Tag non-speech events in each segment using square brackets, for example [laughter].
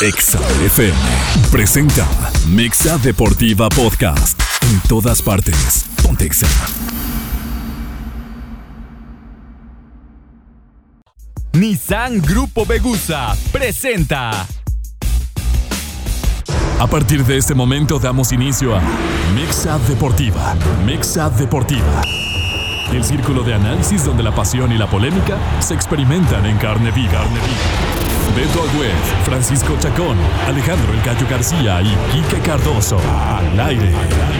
Exa FM presenta Mexa Deportiva Podcast. En todas partes. Pontexa. Nissan Grupo Begusa presenta. A partir de este momento damos inicio a Mexa Deportiva. Mexa Deportiva. El círculo de análisis donde la pasión y la polémica se experimentan en carne viva. Carne viva. Beto Agüed, Francisco Chacón, Alejandro El Gallo García y Quique Cardoso. Al aire.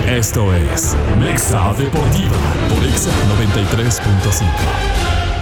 Esto es Mexa Deportiva por Exa 93.5.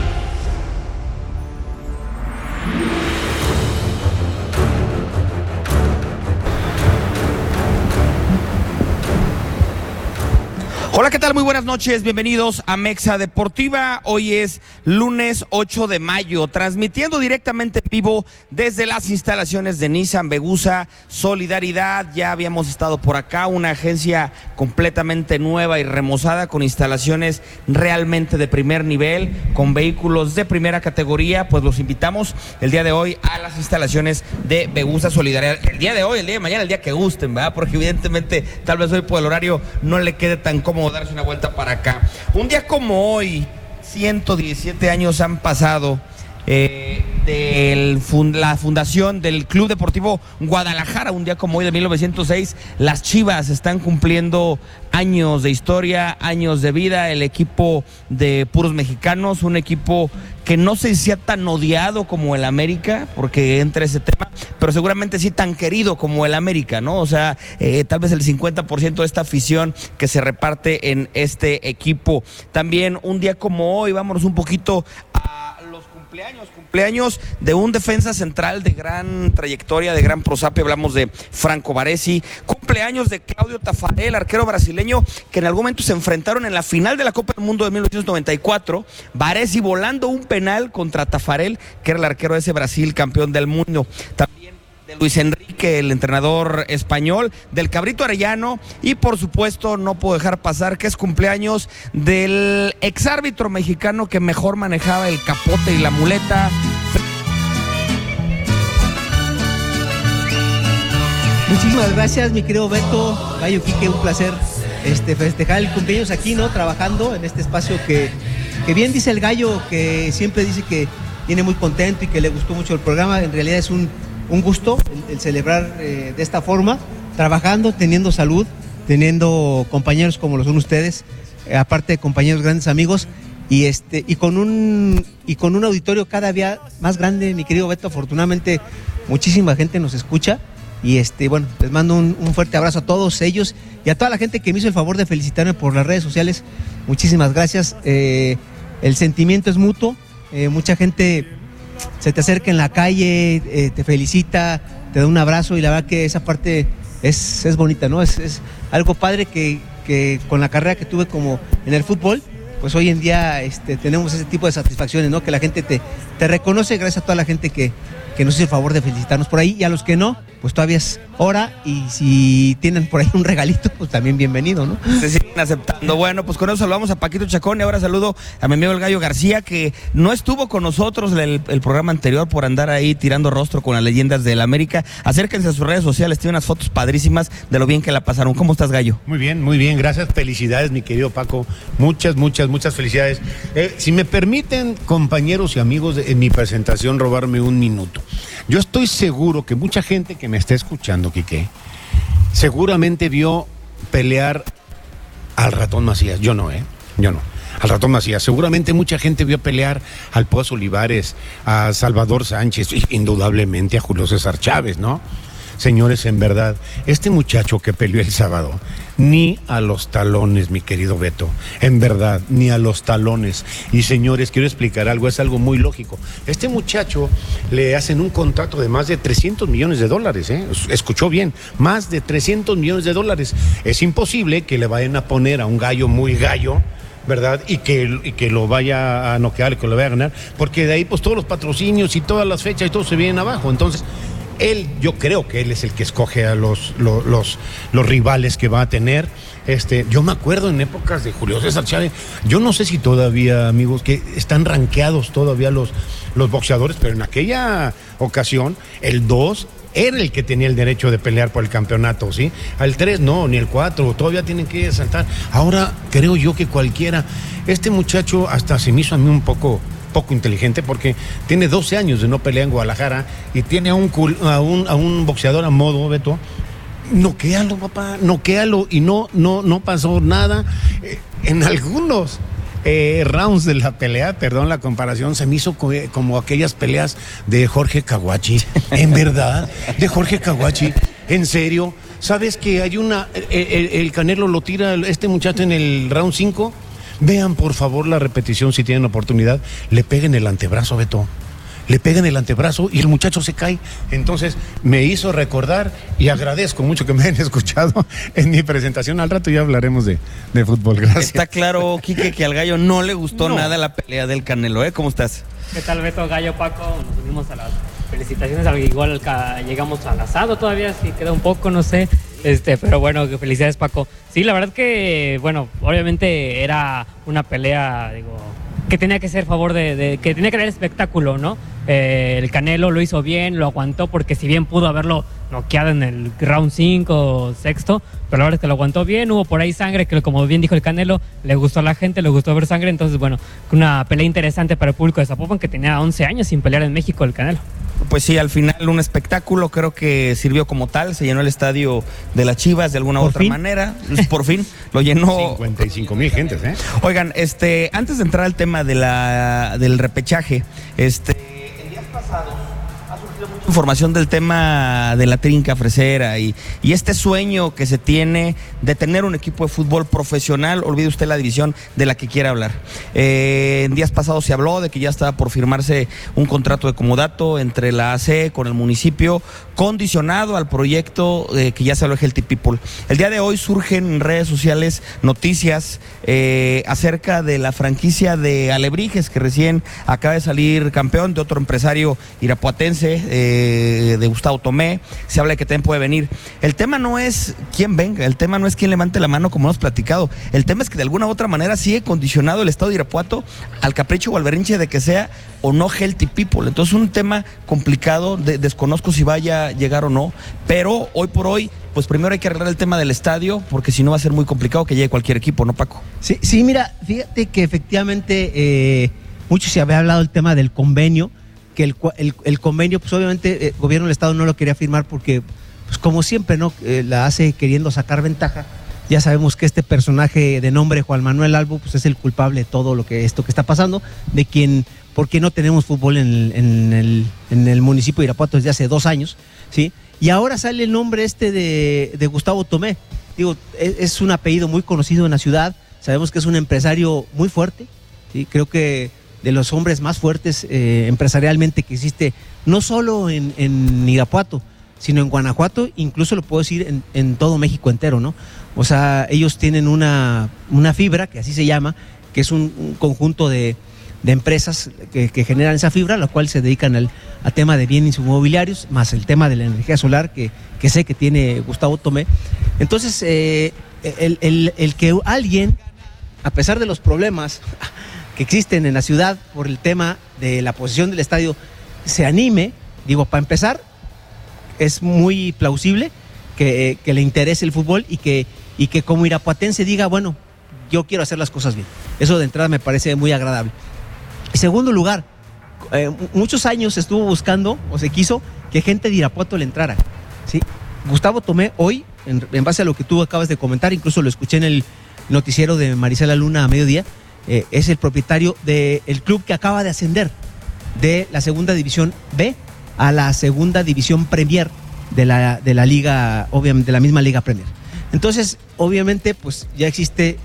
Hola, ¿qué tal? Muy buenas noches, bienvenidos a Mexa Deportiva. Hoy es lunes 8 de mayo, transmitiendo directamente en vivo desde las instalaciones de Nissan Begusa Solidaridad. Ya habíamos estado por acá, una agencia completamente nueva y remozada con instalaciones realmente de primer nivel, con vehículos de primera categoría. Pues los invitamos el día de hoy a las instalaciones de Begusa Solidaridad. El día de hoy, el día de mañana, el día que gusten, ¿verdad? Porque evidentemente tal vez hoy por el horario no le quede tan cómodo darse una vuelta para acá. Un día como hoy, 117 años han pasado eh, de la fundación del Club Deportivo Guadalajara, un día como hoy de 1906, las Chivas están cumpliendo años de historia, años de vida, el equipo de puros mexicanos, un equipo que no si sea tan odiado como el América, porque entra ese tema, pero seguramente sí tan querido como el América, ¿no? O sea, eh, tal vez el 50% de esta afición que se reparte en este equipo. También un día como hoy, vámonos un poquito cumpleaños, cumpleaños de un defensa central de gran trayectoria, de gran prosapio, hablamos de Franco Baresi, cumpleaños de Claudio Tafarel, arquero brasileño, que en algún momento se enfrentaron en la final de la Copa del Mundo de 1994, Baresi volando un penal contra Tafarel, que era el arquero de ese Brasil, campeón del mundo. También Luis Enrique, el entrenador español, del Cabrito Arellano y por supuesto no puedo dejar pasar que es cumpleaños del exárbitro mexicano que mejor manejaba el capote y la muleta. Muchísimas gracias, mi querido Beto, Gallo Quique, un placer este, festejar el cumpleaños aquí, ¿no? Trabajando en este espacio que, que bien dice el gallo, que siempre dice que viene muy contento y que le gustó mucho el programa. En realidad es un, un gusto el, el celebrar eh, de esta forma, trabajando, teniendo salud, teniendo compañeros como lo son ustedes, eh, aparte de compañeros grandes amigos. Y, este, y, con un, y con un auditorio cada día más grande, mi querido Beto, afortunadamente muchísima gente nos escucha. Y este, bueno, les mando un, fuerte abrazo a todos ellos y a toda la gente que me hizo el favor de felicitarme por las redes sociales. Muchísimas gracias. Eh, el sentimiento es mutuo. Mucha gente se te acerca en la calle, eh, te felicita, te da un abrazo y la verdad que esa parte es, es bonita, ¿no? Es, es algo padre que, que, con la carrera que tuve como en el fútbol, pues hoy en día este, tenemos ese tipo de satisfacciones, ¿no? Que la gente te, te reconoce gracias a toda la gente que, que nos hizo el favor de felicitarnos por ahí y a los que no, pues todavía es hora y si tienen por ahí un regalito, pues también bienvenido, ¿no? Se siguen aceptando. Bueno, pues con eso saludamos a Paquito Chacón y ahora saludo a mi amigo el Gallo García que no estuvo con nosotros el, el programa anterior por andar ahí tirando rostro con las leyendas del América. Acérquense a sus redes sociales, tiene unas fotos padrísimas de lo bien que la pasaron. ¿Cómo estás, Gallo? Muy bien, muy bien, gracias. Felicidades, mi querido Paco. Muchas, muchas, muchas felicidades. Eh, si me permiten, compañeros y amigos, en mi presentación robarme un minuto. Yo estoy seguro que mucha gente que me está escuchando, Quique, seguramente vio pelear al ratón Macías. Yo no, ¿eh? Yo no. Al ratón Macías. Seguramente mucha gente vio pelear al Pozo Olivares, a Salvador Sánchez, y indudablemente a Julio César Chávez, ¿no? Señores, en verdad, este muchacho que peleó el sábado, ni a los talones, mi querido Beto, en verdad, ni a los talones. Y señores, quiero explicar algo, es algo muy lógico. Este muchacho le hacen un contrato de más de 300 millones de dólares, ¿eh? escuchó bien, más de 300 millones de dólares. Es imposible que le vayan a poner a un gallo muy gallo. ¿verdad? Y que, y que lo vaya a noquear, que lo vaya a ganar, porque de ahí pues todos los patrocinios y todas las fechas y todo se vienen abajo. Entonces, él, yo creo que él es el que escoge a los, los, los, rivales que va a tener. Este, yo me acuerdo en épocas de Julio César Chávez, yo no sé si todavía, amigos, que están rankeados todavía los, los boxeadores, pero en aquella ocasión, el 2 era el que tenía el derecho de pelear por el campeonato, ¿sí? Al 3 no, ni el 4, todavía tienen que saltar. Ahora creo yo que cualquiera, este muchacho hasta se me hizo a mí un poco poco inteligente porque tiene 12 años de no pelear en Guadalajara y tiene a un, a un, a un boxeador a modo, Beto, noquéalo, papá, noquéalo. Y no, no, no pasó nada. Eh, en algunos eh, rounds de la pelea, perdón la comparación, se me hizo eh, como aquellas peleas de Jorge Caguachi. En verdad, de Jorge Caguachi. En serio. ¿Sabes que hay una. El, el Canelo lo tira este muchacho en el round 5? Vean por favor la repetición si tienen oportunidad. Le peguen el antebrazo, Beto le pegan el antebrazo y el muchacho se cae. Entonces me hizo recordar y agradezco mucho que me hayan [laughs] escuchado en mi presentación. Al rato ya hablaremos de, fútbol. Gracias. Está claro, Quique, que al gallo no le gustó nada la pelea del Canelo, ¿eh? ¿Cómo estás? ¿Qué tal, Beto? Gallo, Paco, nos unimos a las felicitaciones. Igual llegamos al asado todavía, si queda un poco, no sé. Este, pero bueno, felicidades, Paco. Sí, la verdad que, bueno, obviamente era una pelea, digo, que tenía que ser favor de, que tenía que dar espectáculo, ¿no? Eh, el Canelo lo hizo bien, lo aguantó porque si bien pudo haberlo noqueado en el round 5 o sexto, pero la verdad es que lo aguantó bien, hubo por ahí sangre, que como bien dijo el Canelo, le gustó a la gente, le gustó ver sangre, entonces bueno, una pelea interesante para el público de Zapopan que tenía 11 años sin pelear en México el Canelo. Pues sí, al final un espectáculo, creo que sirvió como tal, se llenó el estadio de las Chivas de alguna u otra manera, por fin lo llenó. 55 mil gentes, ¿eh? Oigan, este, antes de entrar al tema de la, del repechaje, este, el día pasado información del tema de la trinca fresera y, este sueño que se tiene de tener un equipo de fútbol profesional, olvide usted la división de la que quiera hablar. Eh, en días pasados se habló de que ya estaba por firmarse un contrato de comodato entre la AC con el municipio, condicionado al proyecto eh, que ya se de Healthy People. El día de hoy surgen en redes sociales noticias eh, acerca de la franquicia de Alebrijes, que recién acaba de salir campeón de otro empresario irapuatense. Eh, de Gustavo Tomé, se habla de que también puede venir. El tema no es quién venga, el tema no es quién levante la mano como hemos platicado, el tema es que de alguna u otra manera sigue condicionado el Estado de Irapuato al capricho o al de que sea o no healthy people. Entonces un tema complicado, desconozco si vaya llegar o no, pero hoy por hoy pues primero hay que arreglar el tema del estadio, porque si no va a ser muy complicado que llegue cualquier equipo, ¿no, Paco? Sí, sí mira, fíjate que efectivamente eh, mucho se había hablado del tema del convenio, que el, convenio, pues obviamente el eh, gobierno del Estado no lo quería firmar porque, pues como siempre, ¿no? Eh, la hace queriendo sacar ventaja. Ya sabemos que este personaje de nombre Juan Manuel Albo, pues es el culpable de todo lo que esto que está pasando, de quien, porque no tenemos fútbol en el, municipio de Irapuato desde hace dos años, ¿sí? Y ahora sale el nombre este de, Gustavo Tomé. Digo, es, es, un apellido muy conocido en la ciudad, sabemos que es un empresario muy fuerte, ¿sí? Creo que de los hombres más fuertes eh, empresarialmente que existe, no solo en, Irapuato, sino en Guanajuato, incluso lo puedo decir en, todo México entero, ¿no? O sea, ellos tienen una fibra, que así se llama, que es un, conjunto de, empresas que, generan esa fibra, la cual se dedican al tema de bienes inmobiliarios, más el tema de la energía solar, que, que sé que tiene Gustavo Tomé. Entonces, eh, el, el, el que alguien, a pesar de los problemas, [laughs] que existen en la ciudad por el tema de la posición del estadio se anime, digo, para empezar, es muy plausible que, le interese el fútbol y que, y que como irapuatense diga, bueno, yo quiero hacer las cosas bien. Eso de entrada me parece muy agradable. En segundo lugar, eh, muchos años estuvo buscando o se quiso que gente de Irapuato le entrara. ¿sí? Gustavo Tomé hoy, en, base a lo que tú acabas de comentar, incluso lo escuché en el noticiero de Marisela Luna a mediodía, eh, es el propietario del club que acaba de ascender de la segunda división B a la segunda división Premier de la, de la liga, obviamente, de la misma liga Premier. Entonces, obviamente, pues ya existe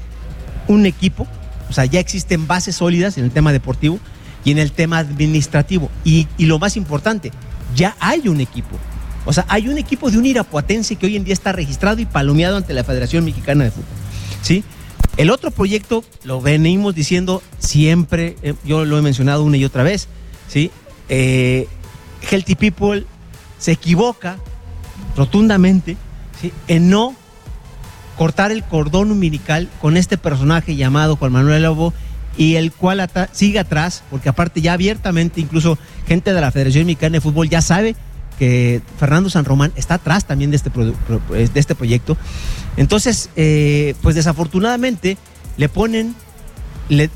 un equipo, o sea, ya existen bases sólidas en el tema deportivo y en el tema administrativo. Y, y lo más importante, ya hay un equipo. O sea, hay un equipo de un irapuatense que hoy en día está registrado y palomeado ante la Federación Mexicana de Fútbol. ¿Sí? El otro proyecto, lo venimos diciendo siempre, eh, yo lo he mencionado una y otra vez, ¿sí? Eh, Healthy People se equivoca rotundamente en no cortar el cordón umbilical con este personaje llamado Juan Manuel Lobo y el cual sigue atrás, porque aparte ya abiertamente incluso gente de la Federación Mexicana de Fútbol ya sabe que Fernando San Román está atrás también de este, de este proyecto. Entonces, eh, pues desafortunadamente le ponen, le,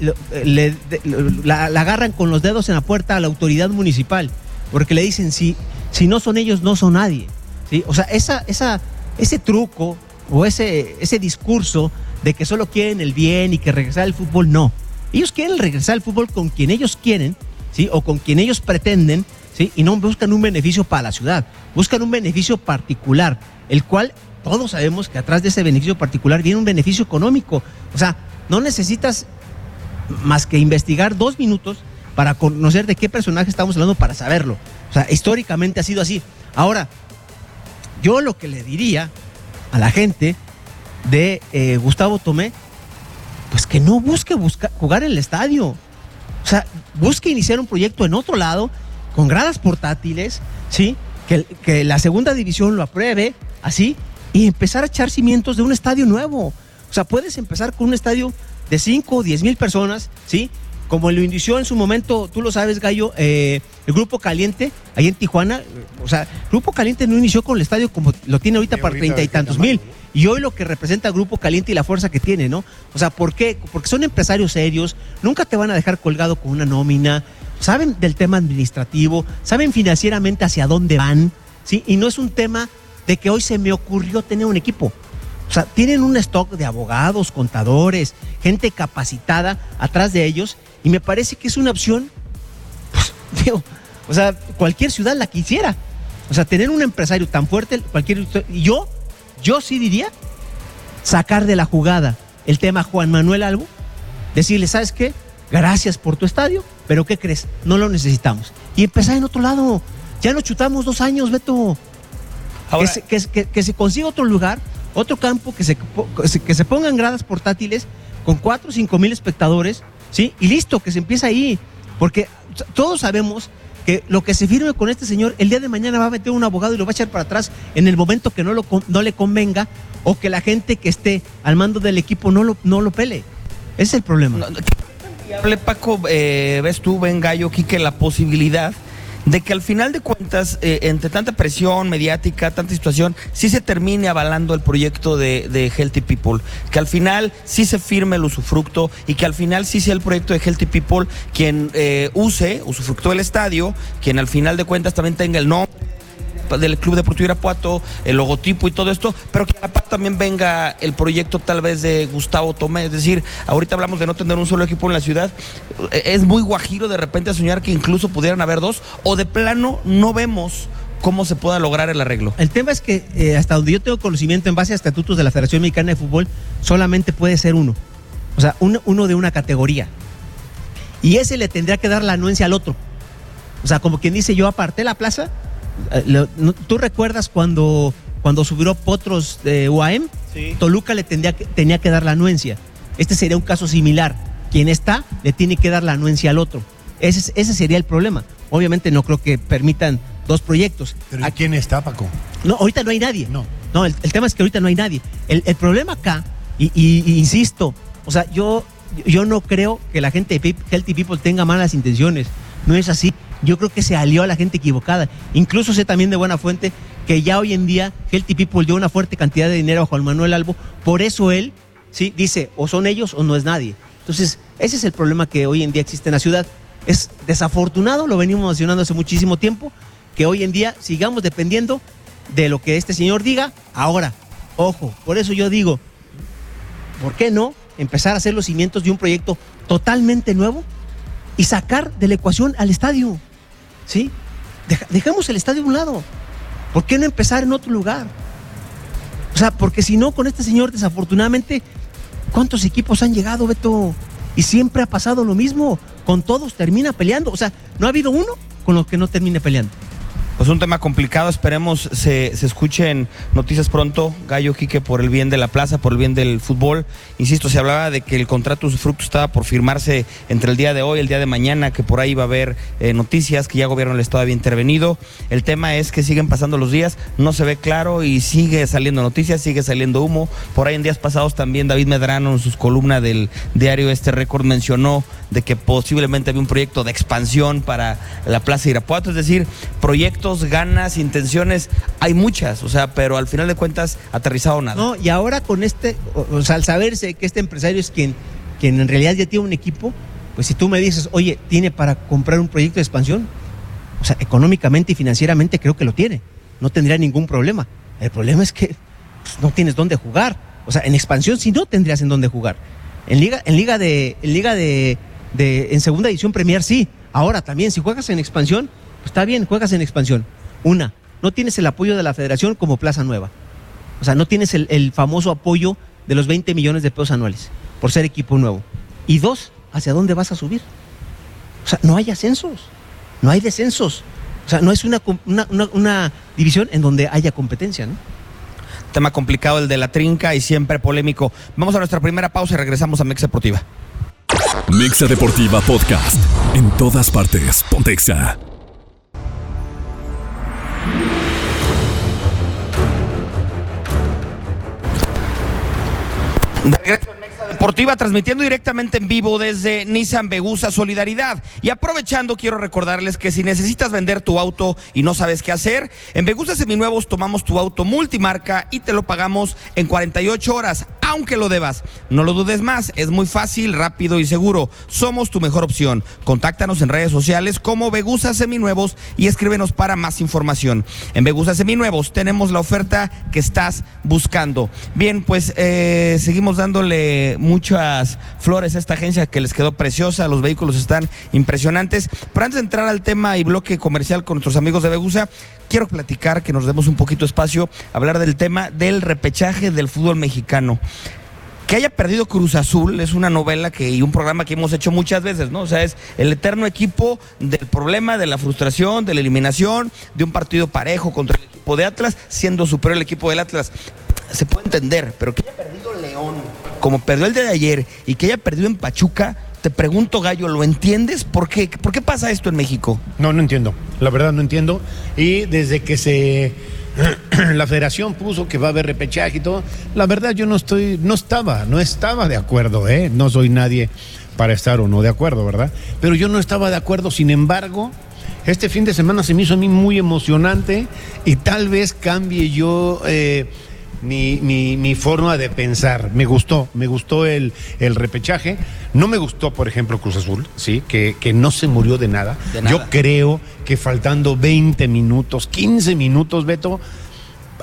la, agarran con los dedos en la puerta a la autoridad municipal, porque le dicen, si, si no son ellos, no son nadie. ¿sí? O sea, esa, esa, ese truco o ese, ese discurso de que solo quieren el bien y que regresar al fútbol, no. Ellos quieren regresar al fútbol con quien ellos quieren, ¿sí? O con quien ellos pretenden, ¿sí? Y no buscan un beneficio para la ciudad, buscan un beneficio particular, el cual todos sabemos que atrás de ese beneficio particular viene un beneficio económico. O sea, no necesitas más que investigar dos minutos para conocer de qué personaje estamos hablando para saberlo. O sea, históricamente ha sido así. Ahora, yo lo que le diría a la gente de eh, Gustavo Tomé, pues que no busque jugar en el estadio. O sea, busque iniciar un proyecto en otro lado, con gradas portátiles, ¿sí? Que, que la segunda división lo apruebe, así, y empezar a echar cimientos de un estadio nuevo. O sea, puedes empezar con un estadio de 5 o 10 mil personas, ¿sí? Como lo inició en su momento, tú lo sabes, Gallo, eh, el Grupo Caliente, ahí en Tijuana, o sea, Grupo Caliente no inició con el estadio como lo tiene ahorita para treinta y tantos mil. Y hoy lo que representa Grupo Caliente y la fuerza que tiene, ¿no? O sea, ¿por qué? Porque son empresarios serios, nunca te van a dejar colgado con una nómina, saben del tema administrativo, saben financieramente hacia dónde van, ¿sí? Y no es un tema de que hoy se me ocurrió tener un equipo. O sea, tienen un stock de abogados, contadores, gente capacitada atrás de ellos y me parece que es una opción, pues, [laughs] digo, o sea, cualquier ciudad la quisiera. O sea, tener un empresario tan fuerte, cualquier. Yo, yo sí diría sacar de la jugada el tema Juan Manuel Albo, decirle, ¿sabes qué? Gracias por tu estadio, pero ¿qué crees? No lo necesitamos. Y empezar en otro lado. Ya nos chutamos dos años, Beto. que, se, que, que, se consiga otro lugar, otro campo, que se, que se pongan gradas portátiles con cuatro o cinco mil espectadores ¿sí? Y listo, que se empieza ahí, porque todos sabemos que lo que se firme con este señor, el día de mañana va a meter un abogado y lo va a echar para atrás en el momento que no, lo, no le convenga o que la gente que esté al mando del equipo no lo, no lo pele. Ese es el problema. hable Paco, eh, ves tú, Ben Gallo, Quique, la posibilidad de que al final de cuentas, eh, entre tanta presión mediática, tanta situación, sí se termine avalando el proyecto de, Healthy People, que al final sí se firme el usufructo y que al final sí sea el proyecto de Healthy People quien eh, use, usufructó el estadio, quien al final de cuentas también tenga el nombre del Club Deportivo Irapuato, el logotipo y todo esto, pero que aparte también venga el proyecto tal vez de Gustavo Tomé. Es decir, ahorita hablamos de no tener un solo equipo en la ciudad. Es muy guajiro de repente soñar que incluso pudieran haber dos, o de plano no vemos cómo se pueda lograr el arreglo. El tema es que eh, hasta donde yo tengo conocimiento en base a estatutos de la Federación Mexicana de Fútbol, solamente puede ser uno. O sea, uno de una categoría. Y ese le tendría que dar la anuencia al otro. O sea, como quien dice, yo aparté la plaza, ¿Tú recuerdas cuando, cuando subió Potros de UAM? Toluca le tendría que, tenía que dar la anuencia. Este sería un caso similar. Quien está le tiene que dar la anuencia al otro. Ese, ese sería el problema. Obviamente no creo que permitan dos proyectos. ¿Pero a quién está, Paco? No, ahorita no hay nadie. No. No, el, tema es que ahorita no hay nadie. El, problema acá, y, insisto, o sea, yo, yo no creo que la gente de Healthy People tenga malas intenciones. No es así yo creo que se alió a la gente equivocada. Incluso sé también de buena fuente que ya hoy en día Healthy People dio una fuerte cantidad de dinero a Juan Manuel Albo, por eso él sí dice o son ellos o no es nadie. Entonces, ese es el problema que hoy en día existe en la ciudad. Es desafortunado, lo venimos mencionando hace muchísimo tiempo, que hoy en día sigamos dependiendo de lo que este señor diga. Ahora, ojo, por eso yo digo, ¿por qué no empezar a hacer los cimientos de un proyecto totalmente nuevo y sacar de la ecuación al estadio? ¿Sí? dejemos el estadio a un lado. ¿Por qué no empezar en otro lugar? O sea, porque si no, con este señor, desafortunadamente, ¿cuántos equipos han llegado, Beto? Y siempre ha pasado lo mismo. Con todos termina peleando. O sea, no ha habido uno con los que no termine peleando. Pues un tema complicado, esperemos se, se escuchen noticias pronto, Gallo Quique, por el bien de la plaza, por el bien del fútbol. Insisto, se hablaba de que el contrato usufructo estaba por firmarse entre el día de hoy el día de mañana, que por ahí va a haber eh, noticias, que ya el gobierno del Estado había intervenido. El tema es que siguen pasando los días, no se ve claro y sigue saliendo noticias, sigue saliendo humo. Por ahí en días pasados también David Medrano en sus columnas del diario Este Récord mencionó de que posiblemente había un proyecto de expansión para la Plaza Irapuato, es decir, proyectos ganas, intenciones, hay muchas, o sea, pero al final de cuentas, aterrizado nada. No, y ahora con este, o, sea, al saberse que este empresario es quien, quien en realidad ya tiene un equipo, pues si tú me dices, oye, ¿tiene para comprar un proyecto de expansión? O sea, económicamente y financieramente creo que lo tiene. No tendría ningún problema. El problema es que pues, no tienes dónde jugar. O sea, en expansión sí no tendrías en dónde jugar. En liga, en liga de, en liga de, de- en segunda edición Premier sí. Ahora también, si juegas en expansión, está bien, juegas en expansión. Una, no tienes el apoyo de la federación como Plaza Nueva. O sea, no tienes el, el famoso apoyo de los 20 millones de pesos anuales por ser equipo nuevo. Y dos, ¿hacia dónde vas a subir? O sea, no hay ascensos, no hay descensos. O sea, no es una, una, una- una división en donde haya competencia, ¿no? Tema complicado el de la trinca y siempre polémico. Vamos a nuestra primera pausa y regresamos a Mex Deportiva. Mexa Deportiva Podcast. En todas partes. Pontexa. De regreso en Mexa Deportiva, transmitiendo directamente en vivo desde Nissan Begusa Solidaridad. Y aprovechando, quiero recordarles que si necesitas vender tu auto y no sabes qué hacer, en Begusa Seminuevos tomamos tu auto multimarca y te lo pagamos en 48 horas, aunque lo debas. No lo dudes más, es muy fácil, rápido y seguro. Somos tu mejor opción. Contáctanos en redes sociales como Begusa Seminuevos y escríbenos para más información. En Begusa Seminuevos tenemos la oferta que estás buscando. Bien, pues eh, seguimos dándole muchas flores a esta agencia que les quedó preciosa. Los vehículos están impresionantes. Pero antes de entrar al tema y bloque comercial con nuestros amigos de Begusa, quiero platicar, que nos demos un poquito espacio, hablar del tema del repechaje del fútbol mexicano. Que haya perdido Cruz Azul es una novela que y un programa que hemos hecho muchas veces, ¿no? O sea, es el eterno equipo del problema, de la frustración, de la eliminación, de un partido parejo contra el equipo de Atlas, siendo superior el equipo del Atlas. Se puede entender, pero que haya perdido León, como perdió el de ayer, y que haya perdido en Pachuca, te pregunto, Gallo, ¿lo entiendes? ¿Por qué? ¿Por qué pasa esto en México? No, no entiendo. La verdad no entiendo. Y desde que se [clears throat] la federación puso que va a haber repechaje y todo, la verdad yo no estoy, no estaba, no estaba de acuerdo, ¿eh? No soy nadie para estar o no de acuerdo, ¿verdad? Pero yo no estaba de acuerdo, sin embargo, este fin de semana se me hizo a mí muy emocionante y tal vez cambie yo eh, mi, mi- mi forma de pensar. Me gustó, me gustó el, el repechaje. No me gustó, por ejemplo, Cruz Azul, ¿sí? Que, que no se murió de nada. De nada. Yo creo que faltando 20 minutos, 15 minutos, Beto,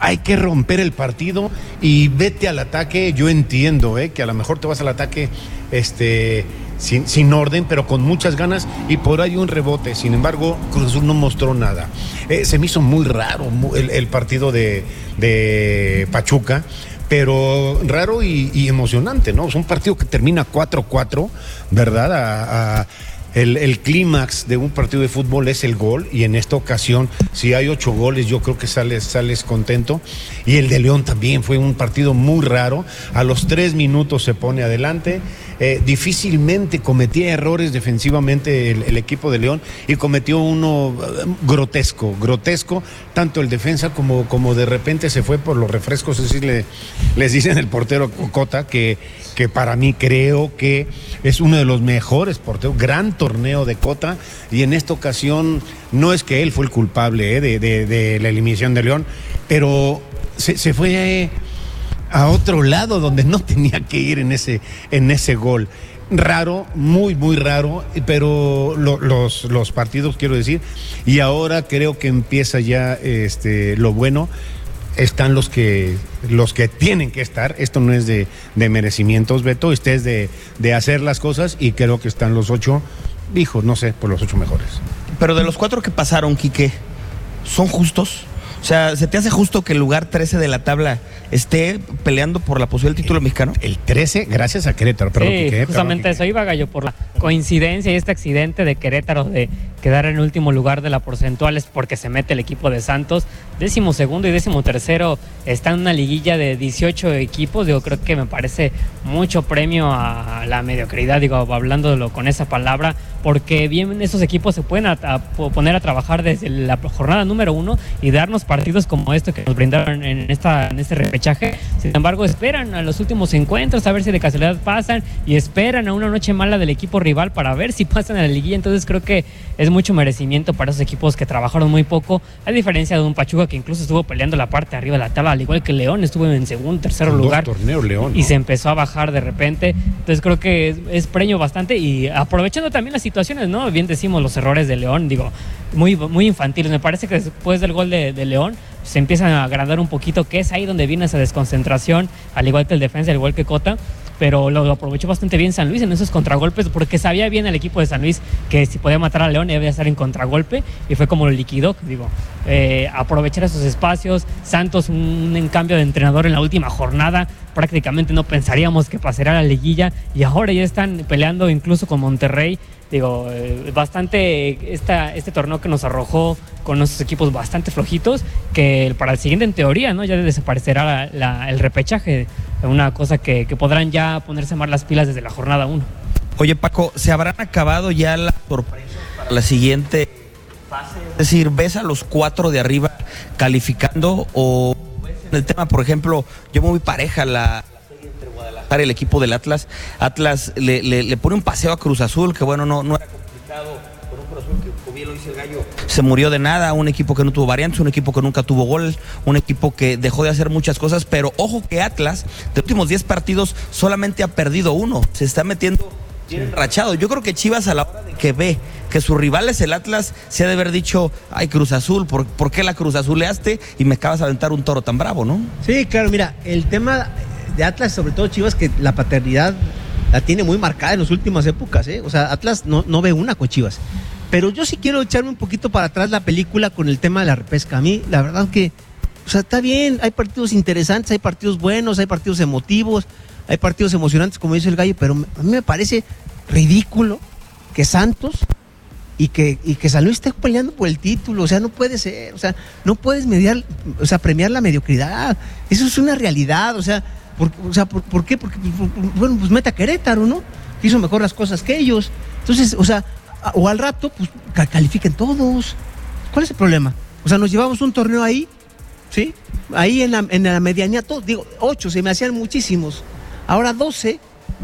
hay que romper el partido y vete al ataque. Yo entiendo ¿eh? que a lo mejor te vas al ataque este, sin, sin orden, pero con muchas ganas y por ahí un rebote. Sin embargo, Cruz Azul no mostró nada. Eh, se me hizo muy raro el, partido de, de Pachuca. Pero raro y, emocionante, ¿no? Es un partido que termina 4-4, ¿verdad? El, el clímax de un partido de fútbol es el gol y en esta ocasión, si hay ocho goles, yo creo que sales, sales contento. Y el de León también fue un partido muy raro. A los tres minutos se pone adelante. Eh, difícilmente cometía errores defensivamente el, equipo de León y cometió uno eh, grotesco, grotesco, tanto el defensa como, como de repente se fue por los refrescos, es decir, le- les dicen el portero Cota que, que para mí creo que es uno de los mejores porteros, gran torneo de Cota y en esta ocasión no es que él fue el culpable eh, de, la eliminación de León, pero se, se fue... eh, a otro lado donde no tenía que ir en ese, en ese gol. Raro, muy, muy raro, pero lo- los, los partidos, quiero decir, y ahora creo que empieza ya este, lo bueno. Están los que, los que tienen que estar. Esto no es de, de merecimientos, Beto. Este es de, de hacer las cosas y creo que están los ocho, dijo, no sé, por los ocho mejores. Pero de los cuatro que pasaron, Quique, ¿son justos? O sea, ¿se te hace justo que el lugar 13 de la tabla esté peleando por la posibilidad del título mexicano? El 13, gracias a Querétaro. Perdón, sí, Quique, perdón, justamente Quique. eso iba Gallo por la coincidencia y este accidente de Querétaro de quedar en último lugar de la porcentual es porque se mete el equipo de Santos. Décimo segundo y décimo tercero está en una liguilla de 18 equipos. Digo, creo que me parece mucho premio a la mediocridad, digo, hablándolo con esa palabra, porque bien esos equipos se pueden a- a po- poner a trabajar desde la jornada número uno y darnos partidos como este que nos brindaron en, esta, en este repechaje. Sin embargo, esperan a los últimos encuentros a ver si de casualidad pasan y esperan a una noche mala del equipo rival para ver si pasan a la liguilla. Entonces creo que es mucho merecimiento para esos equipos que trabajaron muy poco, a diferencia de un Pachuca que incluso estuvo peleando la parte de arriba de la tabla, al igual que León estuvo en segundo, tercer lugar. León. Y se empezó a bajar de repente. Entonces creo que es, es premio bastante y aprovechando también las situaciones, ¿no? Bien decimos los errores de León, digo, muy, muy infantiles. Me parece que después del gol de, de León se empiezan a agrandar un poquito, que es ahí donde viene esa desconcentración, al igual que el defensa, al igual que Cota pero lo, aprovechó bastante bien San Luis en esos contragolpes porque sabía bien el equipo de San Luis que si podía matar a León debía estar en contragolpe y fue como lo liquidó, digo, eh, aprovechar esos espacios. Santos, un, un, cambio de entrenador en la última jornada, prácticamente no pensaríamos que pasaría la liguilla y ahora ya están peleando incluso con Monterrey digo, eh, bastante esta, este torneo que nos arrojó con nuestros equipos bastante flojitos, que para el siguiente en teoría, ¿no? Ya desaparecerá la, el repechaje, una cosa que, que, podrán ya ponerse más las pilas desde la jornada 1. Oye Paco, ¿se habrán acabado ya las sorpresas para la siguiente fase? Es decir, ¿ves a los cuatro de arriba calificando o el tema, por ejemplo, yo voy pareja la, el equipo del Atlas. Atlas le, le, le, pone un paseo a Cruz Azul, que bueno, no, era complicado. Con un Cruz que, como bien lo dice el gallo, se murió de nada. Un equipo que no tuvo variantes, un equipo que nunca tuvo gol, un equipo que dejó de hacer muchas cosas. Pero ojo que Atlas, de últimos 10 partidos, solamente ha perdido uno. Se está metiendo bien enrachado. Yo creo que Chivas, a la hora de que ve que su rival es el Atlas, se ha de haber dicho, ay, Cruz Azul, ¿por, ¿por qué la Cruz Azuleaste? Y me acabas de aventar un toro tan bravo, ¿no? Sí, claro, mira, el tema de Atlas, sobre todo Chivas, que la paternidad la tiene muy marcada en las últimas épocas, ¿eh? O sea, Atlas no, no ve una con Chivas. Pero yo sí quiero echarme un poquito para atrás la película con el tema de la repesca. A mí, la verdad que, o sea, está bien, hay partidos interesantes, hay partidos buenos, hay partidos emotivos, hay partidos emocionantes, como dice el gallo, pero a mí me parece ridículo que Santos y que, y que San Luis esté peleando por el título, o sea, no puede ser, o sea, no puedes mediar, o sea, premiar la mediocridad, eso es una realidad, o sea, por, o sea, ¿por, ¿por, qué? Porque, bueno, pues meta Querétaro, ¿no? Que hizo mejor las cosas que ellos. Entonces, o sea, o al rato, pues califiquen todos. ¿Cuál es el problema? O sea, nos llevamos un torneo ahí, ¿sí? Ahí en la, en la medianía, todos, digo, ocho, se me hacían muchísimos. Ahora doce.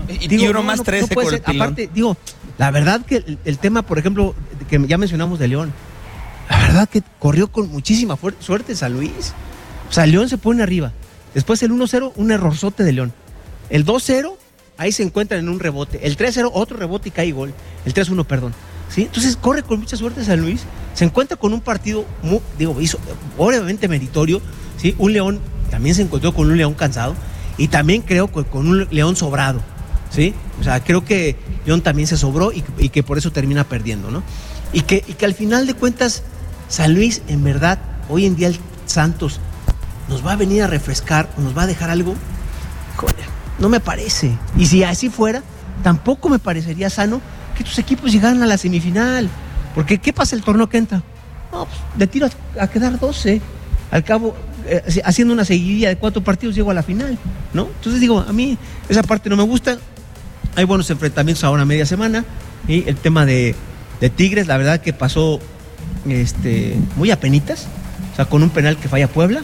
Y, digo, y uno no, más trece no ser. Aparte, digo, la verdad que el, el, tema, por ejemplo, que ya mencionamos de León, la verdad que corrió con muchísima suerte San Luis. O sea, León se pone arriba. Después el 1-0, un errorzote de León. El 2-0, ahí se encuentran en un rebote. El 3-0, otro rebote y cae gol. El 3-1, perdón. ¿Sí? Entonces corre con mucha suerte San Luis. Se encuentra con un partido, muy, digo, hizo, obviamente meritorio. ¿sí? Un León también se encontró con un León cansado. Y también creo que con un León sobrado. ¿sí? O sea, creo que León también se sobró y, que por eso termina perdiendo. Y que, al final de cuentas, San Luis, en verdad, hoy en día el Santos nos va a venir a refrescar o nos va a dejar algo, no me parece. Y si así fuera, tampoco me parecería sano que tus equipos llegaran a la semifinal. Porque ¿qué pasa el torneo que entra? No, pues de tiro a, quedar 12. Al cabo, eh, haciendo una seguidilla de cuatro partidos llego a la final, ¿no? Entonces digo, a mí esa parte no me gusta. Hay buenos enfrentamientos ahora media semana. Y el tema de, de Tigres, la verdad que pasó este, muy a penitas. O sea, con un penal que falla Puebla.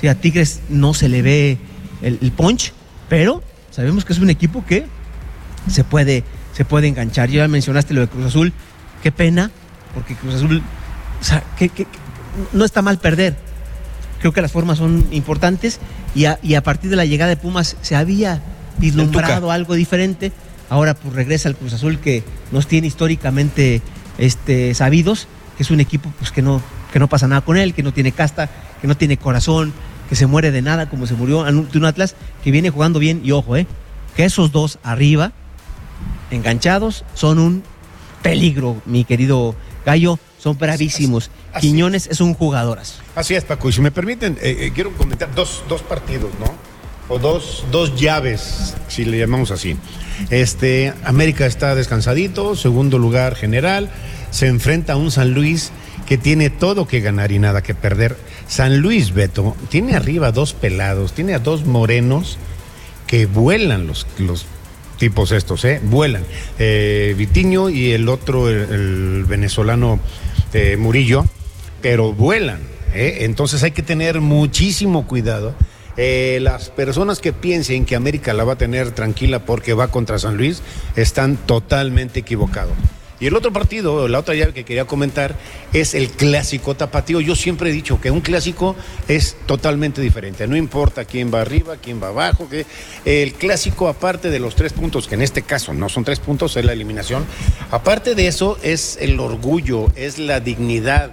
Sí, a Tigres no se le ve el, punch, pero sabemos que es un equipo que se puede, se puede enganchar. Ya mencionaste lo de Cruz Azul, qué pena, porque Cruz Azul, o sea, que, que, no está mal perder. Creo que las formas son importantes y a, y a partir de la llegada de Pumas se había vislumbrado algo diferente. Ahora pues regresa el Cruz Azul que nos tiene históricamente este, sabidos, que es un equipo pues que no, que no pasa nada con él, que no tiene casta, que no tiene corazón, que se muere de nada como se murió un Atlas que viene jugando bien y ojo, eh, que esos dos arriba, enganchados, son un peligro, mi querido Gallo, son bravísimos. Así, Quiñones es un jugadorazo. Así es, Paco, y si me permiten, eh, eh, quiero comentar dos, dos partidos, ¿no? O dos, dos llaves, si le llamamos así. Este, América está descansadito, segundo lugar general, se enfrenta a un San Luis que tiene todo que ganar y nada que perder. San Luis Beto tiene arriba dos pelados, tiene a dos morenos que vuelan los, los tipos estos, ¿eh? Vuelan. Eh, Vitiño y el otro, el, venezolano eh, Murillo, pero vuelan. ¿eh? Entonces hay que tener muchísimo cuidado. Eh, las personas que piensen que América la va a tener tranquila porque va contra San Luis están totalmente equivocados. Y el otro partido, la otra llave que quería comentar, es el clásico tapatío. Yo siempre he dicho que un clásico es totalmente diferente. No importa quién va arriba, quién va abajo. Que el clásico, aparte de los tres puntos, que en este caso no son tres puntos, es la eliminación. Aparte de eso, es el orgullo, es la dignidad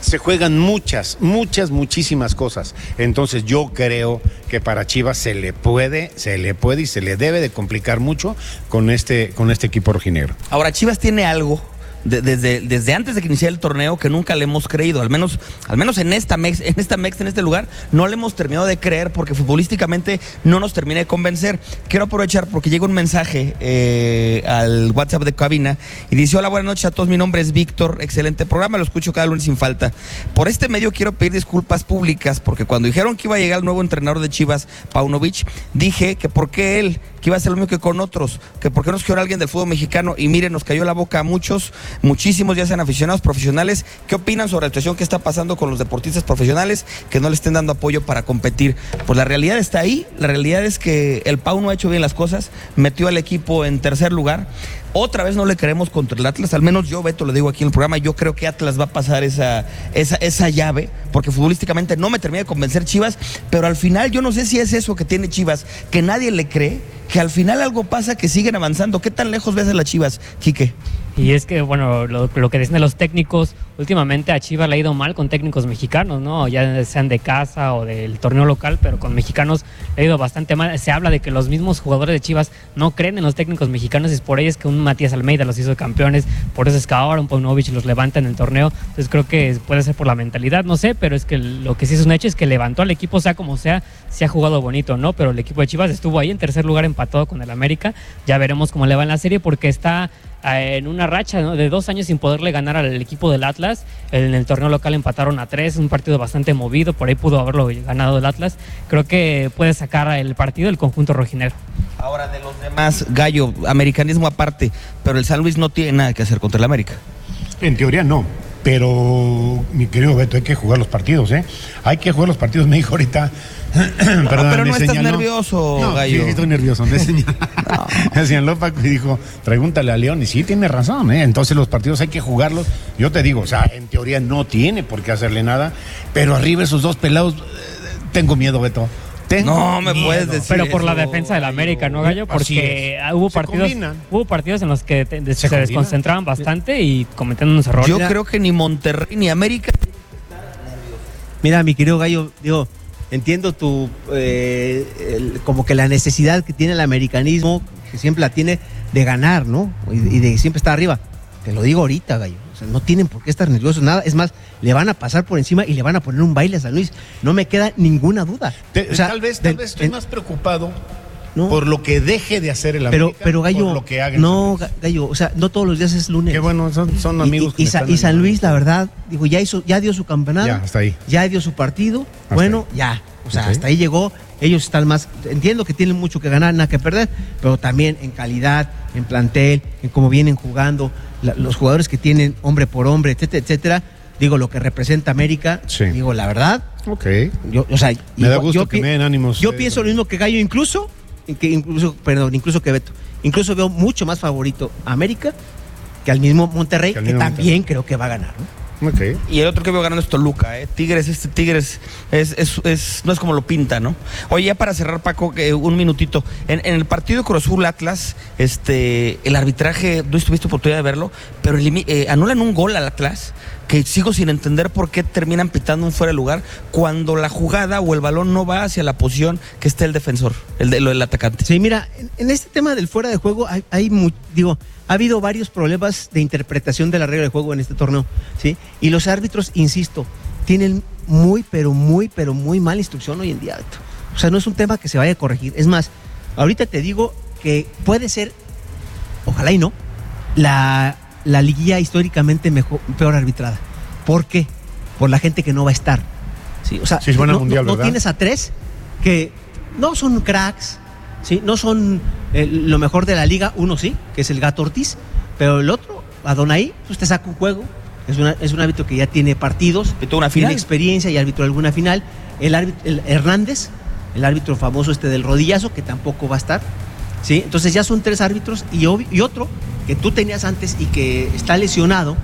se juegan muchas, muchas, muchísimas cosas. Entonces yo creo que para Chivas se le puede, se le puede y se le debe de complicar mucho con este, con este equipo rojinegro. Ahora, Chivas tiene algo desde, antes de que iniciara el torneo que nunca le hemos creído, al menos, al menos en esta mex, [laughs] en esta mex, en este lugar, no le hemos terminado de creer porque futbolísticamente no nos termina de convencer. Quiero aprovechar porque llega un mensaje eh, al WhatsApp de cabina y dice: Hola, buenas noches a todos. Mi nombre es Víctor, excelente programa, lo escucho cada lunes sin falta. Por este medio quiero pedir disculpas públicas porque cuando dijeron que iba a llegar el nuevo entrenador de Chivas, Paunovic, dije que por qué él, que iba a ser lo mismo que con otros, que por qué nos quiere alguien del fútbol mexicano y miren, nos cayó la boca a muchos muchísimos ya sean aficionados profesionales. ¿Qué opinan sobre la situación que está pasando con los deportistas profesionales que no le estén dando apoyo para competir? Pues la realidad está ahí. La realidad es que el Pau no ha hecho bien las cosas, metió al equipo en tercer lugar. Otra vez no le queremos contra el Atlas, al menos yo, Beto, lo digo aquí en el programa, yo creo que Atlas va a pasar esa, esa, esa llave, porque futbolísticamente no me termina de convencer Chivas, pero al final yo no sé si es eso que tiene Chivas, que nadie le cree, que al final algo pasa, que siguen avanzando. ¿Qué tan lejos ves a las Chivas, Quique? Y es que, bueno, lo, que dicen los técnicos, últimamente a Chivas le ha ido mal con técnicos mexicanos, ¿no? Ya sean de casa o del torneo local, pero con mexicanos le ha ido bastante mal. Se habla de que los mismos jugadores de Chivas no creen en los técnicos mexicanos, es por ello que un Matías Almeida los hizo campeones, por eso es que ahora un Paunovic los levanta en el torneo. Entonces creo que puede ser por la mentalidad, no sé, pero es que lo que sí es un hecho es que levantó al equipo, sea como sea, se ha jugado bonito, ¿no? Pero el equipo de Chivas estuvo ahí en tercer lugar empatado con el América. Ya veremos cómo le va en la serie porque está en una racha de dos años sin poderle ganar al equipo del Atlas. En el torneo local empataron a tres, un partido bastante movido, por ahí pudo haberlo ganado el Atlas. Creo que puede sacar el partido el conjunto rojinegro. Ahora de los demás, Gallo, americanismo aparte, pero el San Luis no tiene nada que hacer contra el América. En teoría no. Pero, mi querido Beto, hay que jugar los partidos, ¿eh? Hay que jugar los partidos, me dijo ahorita. Perdón, pero no estás nervioso, no, Gallo. Sí, estoy nervioso. [laughs] Me señaló, Paco y dijo, pregúntale a León. Y sí, tiene razón, ¿eh? Entonces los partidos hay que jugarlos. Yo te digo, o sea, en teoría no tiene por qué hacerle nada. Pero arriba esos dos pelados, eh, tengo miedo, Beto no me puedes decir. Pero por la defensa del América, ¿no, Gallo? Porque hubo partidos, hubo partidos en los que se, desconcentraban bastante y cometieron unos errores. Yo creo que ni Monterrey ni América. Mira, mi querido Gallo, digo, entiendo tu. Eh, como que la necesidad que tiene el americanismo, que siempre la tiene de ganar, ¿no? y de siempre estar arriba. Te lo digo ahorita, Gallo no tienen por qué estar nerviosos, nada. Es más, le van a pasar por encima y le van a poner un baile a San Luis. No me queda ninguna duda. tal vez, tal vez estoy más preocupado por lo que deje de hacer el América, pero, pero Gallo, lo que haga no, Gallo, o sea, no todos los días es lunes. Qué bueno, son, amigos. Y, San Luis, la verdad, digo, ya hizo, ya dio su campeonato, ya, hasta ahí. ya dio su partido, bueno, ya, o sea, hasta ahí llegó. Ellos están más, entiendo que tienen mucho que ganar, nada que perder, pero también en calidad, en plantel, en cómo vienen jugando, los jugadores que tienen hombre por hombre, etcétera, etcétera. Digo, lo que representa América, digo, la verdad. Ok. Yo, o sea, me da gusto que me den ánimos. Yo pienso lo mismo que Gallo, incluso, que incluso, perdón, incluso que Beto. Incluso veo mucho más favorito a América que al mismo Monterrey, que, también creo que va a ganar. ¿no? Y el otro que veo ganando es Toluca, ¿eh? Tigres, este Tigres es, es, no es como lo pinta, ¿no? Oye, ya para cerrar, Paco, un minutito. En, el partido Cruz Azul Atlas, este, el arbitraje, no estuviste oportunidad de verlo, pero eh, anulan un gol al Atlas que sigo sin entender por qué terminan pitando un fuera de lugar cuando la jugada o el balón no va hacia la posición que esté el defensor, el, de, atacante. Sí, mira, en, este tema del fuera de juego hay digo, ha habido varios problemas de interpretación de la regla de juego en este torneo, ¿sí? Y los árbitros, insisto, tienen muy, pero muy, pero muy mala instrucción hoy en día. O sea, no es un tema que se vaya a corregir. Es más, ahorita te digo que puede ser, ojalá y no, la, la liguilla históricamente mejor, peor arbitrada. ¿Por qué? Por la gente que no va a estar. Sí, o sea, no tienes a tres que no son cracks, ¿sí? No son eh, lo mejor de la liga, uno sí, que es el Gato Ortiz, pero el otro, Adonai, pues te saca un juego, Es, una, es un árbitro que ya tiene partidos, ¿Y una tiene experiencia y árbitro alguna final. El árbitro el Hernández, el árbitro famoso este del rodillazo, que tampoco va a estar. ¿sí? Entonces ya son tres árbitros y, y otro que tú tenías antes y que está lesionado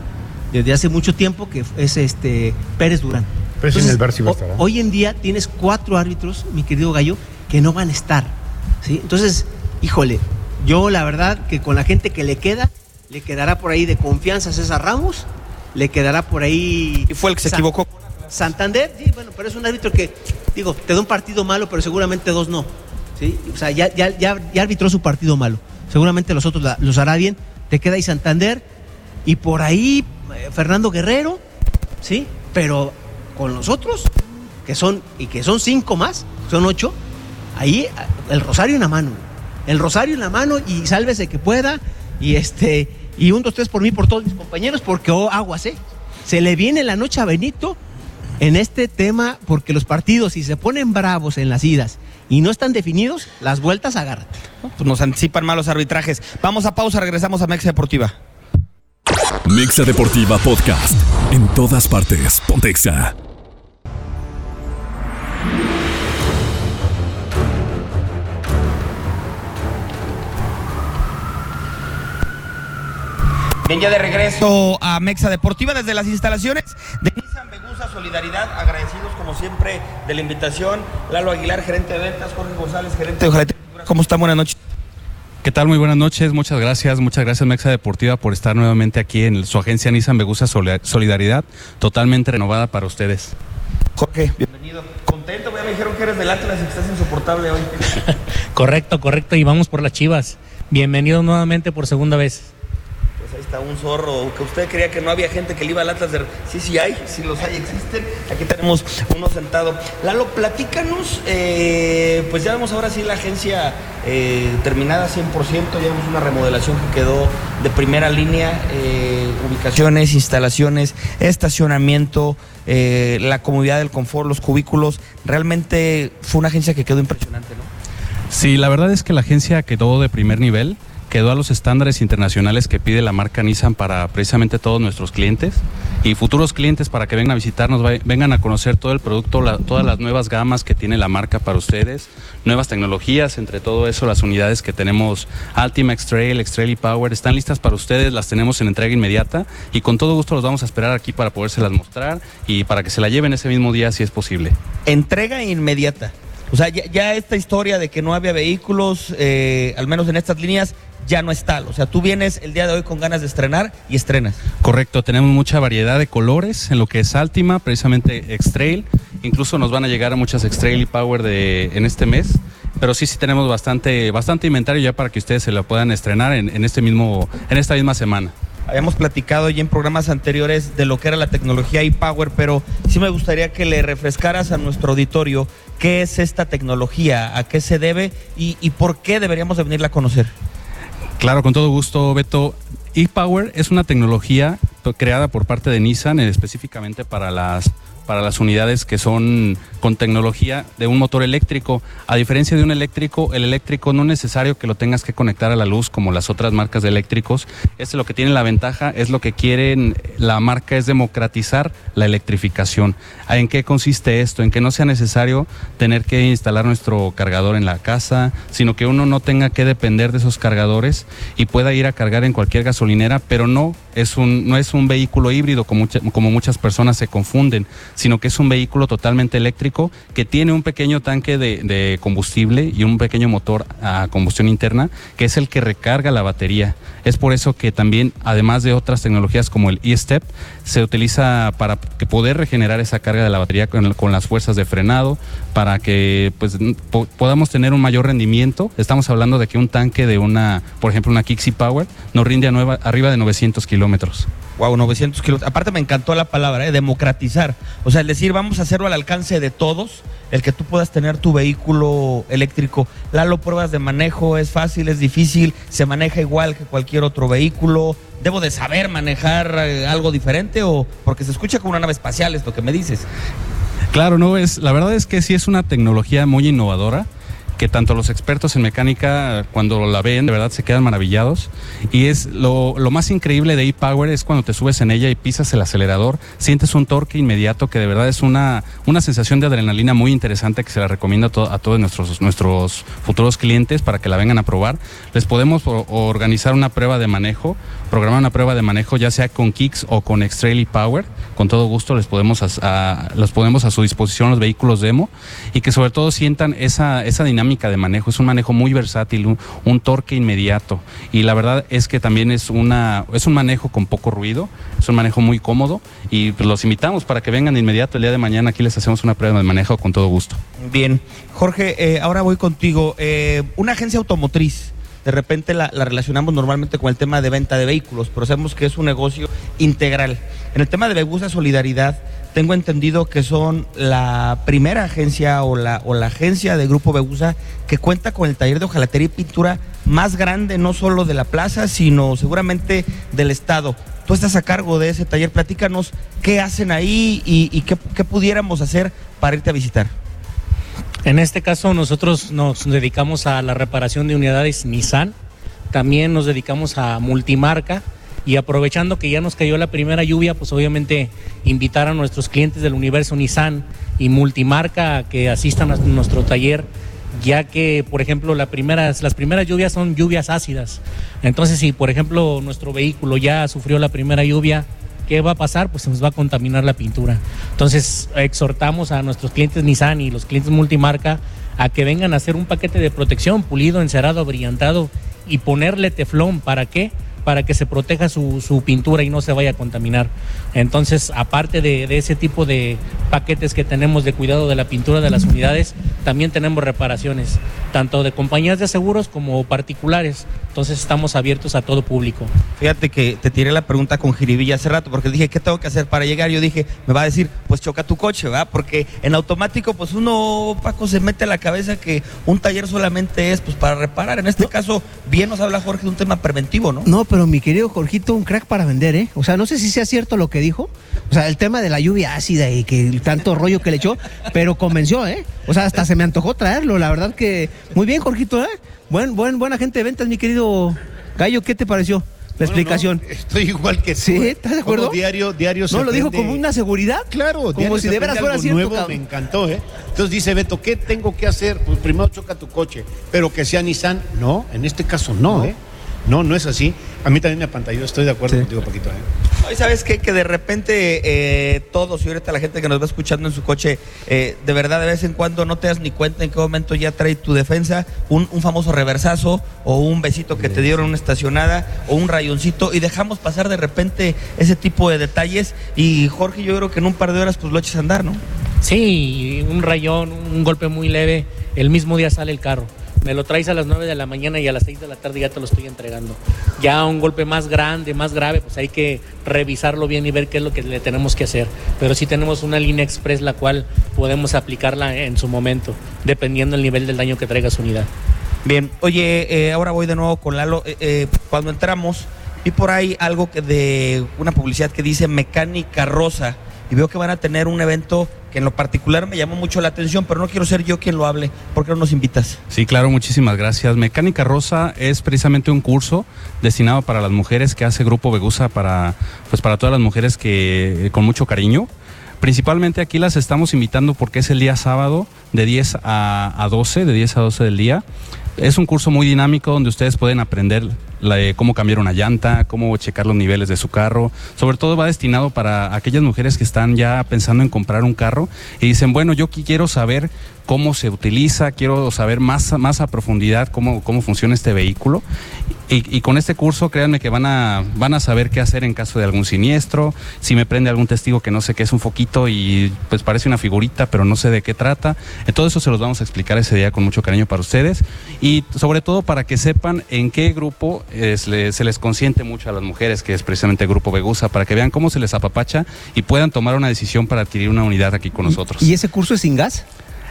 desde hace mucho tiempo, que es este Pérez Durán. Pero en el bar sí va a estar, ¿eh? Hoy en día tienes cuatro árbitros, mi querido Gallo, que no van a estar. ¿sí? Entonces, híjole, yo la verdad que con la gente que le queda, le quedará por ahí de confianza César Ramos, le quedará por ahí... Y fue el que se equivocó. Santander, sí, bueno, pero es un árbitro que, digo, te da un partido malo, pero seguramente dos no. ¿sí? O sea, ya, ya, ya, arbitró su partido malo. Seguramente los otros los hará bien. Te queda ahí Santander y por ahí eh, Fernando Guerrero, ¿sí? Pero con los otros, que son, y que son cinco más, son ocho, ahí el rosario en la mano. El rosario en la mano y sálvese que pueda. Y este, y un, dos, tres por mí, por todos mis compañeros, porque oh, aguas, ¿eh? Se le viene la noche a Benito en este tema, porque los partidos, si se ponen bravos en las idas y no están definidos, las vueltas agarran. Pues nos anticipan malos arbitrajes. Vamos a pausa, regresamos a Mexa Deportiva. Mexa Deportiva Podcast. En todas partes. Pontexa. Bien, ya de regreso a Mexa Deportiva desde las instalaciones de Solidaridad. Agradecidos como siempre de la invitación. Lalo Aguilar, gerente de ventas, Jorge González, gerente de ¿Cómo están? Buenas noches. ¿Qué tal? Muy buenas noches, muchas gracias, muchas gracias Mexa Deportiva por estar nuevamente aquí en su agencia Nissan Begusa Solidaridad, totalmente renovada para ustedes. Jorge, bienvenido. Contento, me dijeron que eres del Atlas y que estás insoportable hoy. [laughs] correcto, correcto, y vamos por las chivas. Bienvenido nuevamente por segunda vez ahí está un zorro, que usted creía que no había gente que le iba al Atlas de... Sí, sí hay, sí los hay, existen. Aquí tenemos uno sentado. Lalo, platícanos, eh, pues ya vemos ahora sí la agencia eh, terminada 100%, ya vemos una remodelación que quedó de primera línea, eh, ubicaciones, instalaciones, estacionamiento, la comodidad del confort, los cubículos. Realmente fue una agencia que quedó impresionante, ¿no? Sí, la verdad es que la agencia quedó de primer nivel quedó a los estándares internacionales que pide la marca Nissan para precisamente todos nuestros clientes y futuros clientes para que vengan a visitarnos, vengan a conocer todo el producto, todas las nuevas gamas que tiene la marca para ustedes, nuevas tecnologías, entre todo eso las unidades que tenemos Altima X-Trail, X-Trail y Power están listas para ustedes, las tenemos en entrega inmediata y con todo gusto los vamos a esperar aquí para podérselas mostrar y para que se la lleven ese mismo día si es posible. Entrega inmediata. O sea, ya, esta historia de que no había vehículos, eh, al menos en estas líneas, ya no es tal. O sea, tú vienes el día de hoy con ganas de estrenar y estrenas. Correcto, tenemos mucha variedad de colores en lo que es Altima, precisamente X-Trail. Incluso nos van a llegar a muchas X-Trail y Power de, en este mes. Pero sí, sí tenemos bastante, bastante inventario ya para que ustedes se lo puedan estrenar en, este mismo, en esta misma semana. Habíamos platicado ya en programas anteriores de lo que era la tecnología e-Power, pero sí me gustaría que le refrescaras a nuestro auditorio qué es esta tecnología, a qué se debe y, y por qué deberíamos de venirla a conocer. Claro, con todo gusto, Beto. E-Power es una tecnología creada por parte de Nissan específicamente para las para las unidades que son con tecnología de un motor eléctrico. A diferencia de un eléctrico, el eléctrico no es necesario que lo tengas que conectar a la luz como las otras marcas de eléctricos. Este lo que tiene la ventaja, es lo que quieren la marca es democratizar la electrificación. ¿En qué consiste esto? En que no sea necesario tener que instalar nuestro cargador en la casa, sino que uno no tenga que depender de esos cargadores y pueda ir a cargar en cualquier gasolinera, pero no es un, no es un vehículo híbrido como, como muchas personas se confunden, sino que es un vehículo totalmente eléctrico que tiene un pequeño tanque de, combustible y un pequeño motor a combustión interna, que es el que recarga la batería. Es por eso que también, además de otras tecnologías como el e-step, se utiliza para poder regenerar esa carga de la batería con, las fuerzas de frenado, para que pues, podamos tener un mayor rendimiento. Estamos hablando de que un tanque de una, por ejemplo, una Kixi Power nos rinde a nueva, arriba de 900 kilómetros. Wow, 900 kilómetros. Aparte me encantó la palabra, ¿eh? democratizar. O sea, el decir, vamos a hacerlo al alcance de todos, el que tú puedas tener tu vehículo eléctrico. Lalo, pruebas de manejo, es fácil, es difícil, se maneja igual que cualquier otro vehículo. ¿Debo de saber manejar eh, algo diferente o porque se escucha como una nave espacial esto que me dices? Claro, no es, la verdad es que sí es una tecnología muy innovadora que tanto los expertos en mecánica cuando la ven de verdad se quedan maravillados y es lo, lo más increíble de e-Power es cuando te subes en ella y pisas el acelerador, sientes un torque inmediato que de verdad es una, una sensación de adrenalina muy interesante que se la recomiendo a, to- a todos nuestros, nuestros futuros clientes para que la vengan a probar. Les podemos organizar una prueba de manejo, programar una prueba de manejo ya sea con Kicks o con X-Trail e-Power, con todo gusto les podemos as- a, los ponemos a su disposición los vehículos demo y que sobre todo sientan esa, esa dinámica de manejo. Es un manejo muy versátil, un, torque inmediato. Y la verdad es que también es, una, es un manejo con poco ruido, es un manejo muy cómodo y los invitamos para que vengan de inmediato el día de mañana. Aquí les hacemos una prueba de manejo con todo gusto. Bien. Jorge, eh, ahora voy contigo. Eh, una agencia automotriz, de repente la, la relacionamos normalmente con el tema de venta de vehículos, pero sabemos que es un negocio integral. En el tema de Begusa Solidaridad, tengo entendido que son la primera agencia o la, agencia de Grupo Begusa que cuenta con el taller de hojalatería y pintura más grande, no solo de la plaza, sino seguramente del Estado. Tú estás a cargo de ese taller, platícanos qué hacen ahí y, qué pudiéramos hacer para irte a visitar. En este caso nosotros nos dedicamos a la reparación de unidades Nissan, también nos dedicamos a multimarca y aprovechando que ya nos cayó la primera lluvia, pues obviamente invitar a nuestros clientes del universo Nissan y multimarca a que asistan a nuestro taller, ya que por ejemplo la primeras, las primeras lluvias son lluvias ácidas. Entonces si por ejemplo nuestro vehículo ya sufrió la primera lluvia, ¿qué va a pasar? Pues se nos va a contaminar la pintura. Entonces exhortamos a nuestros clientes Nissan y los clientes multimarca a que vengan a hacer un paquete de protección pulido, encerado, brillantado y ponerle teflón. ¿Para qué? Para que se proteja su, su pintura y no se vaya a contaminar. Entonces, aparte de, de ese tipo de paquetes que tenemos de cuidado de la pintura de las unidades, también tenemos reparaciones, tanto de compañías de seguros como particulares. Entonces, estamos abiertos a todo público. Fíjate que te tiré la pregunta con jiribilla hace rato, porque dije, ¿qué tengo que hacer para llegar? Yo dije, me va a decir, pues choca tu coche, ¿verdad? Porque en automático, pues uno, Paco, se mete a la cabeza que un taller solamente es pues para reparar. En este caso, bien nos habla Jorge de un tema preventivo, ¿no? No, pero mi querido Jorgito, un crack para vender, ¿eh? O sea, no sé si sea cierto lo que dijo. O sea, el tema de la lluvia ácida y que el tanto rollo que le echó, pero convenció, ¿eh? O sea, hasta se me antojó traerlo. La verdad que muy bien, Jorgito, ¿eh? Buen, buen, buena gente de ventas, mi querido Gallo. ¿Qué te pareció la explicación? No, estoy igual que tú. Sí, ¿eh? ¿estás de acuerdo? Como diario, diario se No, lo dijo como una seguridad. Claro, como si de veras fuera cierto. nuevo, cabrón. me encantó, ¿eh? Entonces dice Beto, ¿qué tengo que hacer? Pues primero choca tu coche, pero que sea Nissan. No, en este caso no, ¿eh? No, no es así. A mí también me apantalló, estoy de acuerdo Sí. contigo, Paquito. ¿eh? Hoy sabes qué? que de repente eh, todos y ahorita la gente que nos va escuchando en su coche, eh, de verdad de vez en cuando no te das ni cuenta en qué momento ya trae tu defensa un, un famoso reversazo o un besito que te dieron en una estacionada o un rayoncito y dejamos pasar de repente ese tipo de detalles y Jorge yo creo que en un par de horas pues lo eches a andar, ¿no? Sí, un rayón, un golpe muy leve, el mismo día sale el carro. Me lo traes a las 9 de la mañana y a las 6 de la tarde ya te lo estoy entregando. Ya un golpe más grande, más grave, pues hay que revisarlo bien y ver qué es lo que le tenemos que hacer. Pero sí tenemos una línea express la cual podemos aplicarla en su momento, dependiendo del nivel del daño que traiga su unidad. Bien, oye, eh, ahora voy de nuevo con Lalo. Eh, eh, cuando entramos, vi por ahí algo que de una publicidad que dice Mecánica Rosa. Y veo que van a tener un evento que en lo particular me llamó mucho la atención, pero no quiero ser yo quien lo hable. ¿Por qué no nos invitas? Sí, claro, muchísimas gracias. Mecánica Rosa es precisamente un curso destinado para las mujeres que hace Grupo Vegusa para, pues para todas las mujeres que con mucho cariño. Principalmente aquí las estamos invitando porque es el día sábado de 10 a, a 12, de 10 a 12 del día. Es un curso muy dinámico donde ustedes pueden aprender de cómo cambiar una llanta, cómo checar los niveles de su carro. Sobre todo va destinado para aquellas mujeres que están ya pensando en comprar un carro y dicen, bueno, yo qui- quiero saber cómo se utiliza, quiero saber más, más a profundidad cómo, cómo funciona este vehículo. Y, y con este curso, créanme que van a, van a saber qué hacer en caso de algún siniestro, si me prende algún testigo que no sé qué es un foquito y pues parece una figurita, pero no sé de qué trata. Eh, Todo eso se los vamos a explicar ese día con mucho cariño para ustedes y sobre todo para que sepan en qué grupo eh, se les, consiente mucho a las mujeres, que es precisamente el Grupo Vegusa, para que vean cómo se les apapacha y puedan tomar una decisión para adquirir una unidad aquí con nosotros. ¿Y ese curso es sin gas?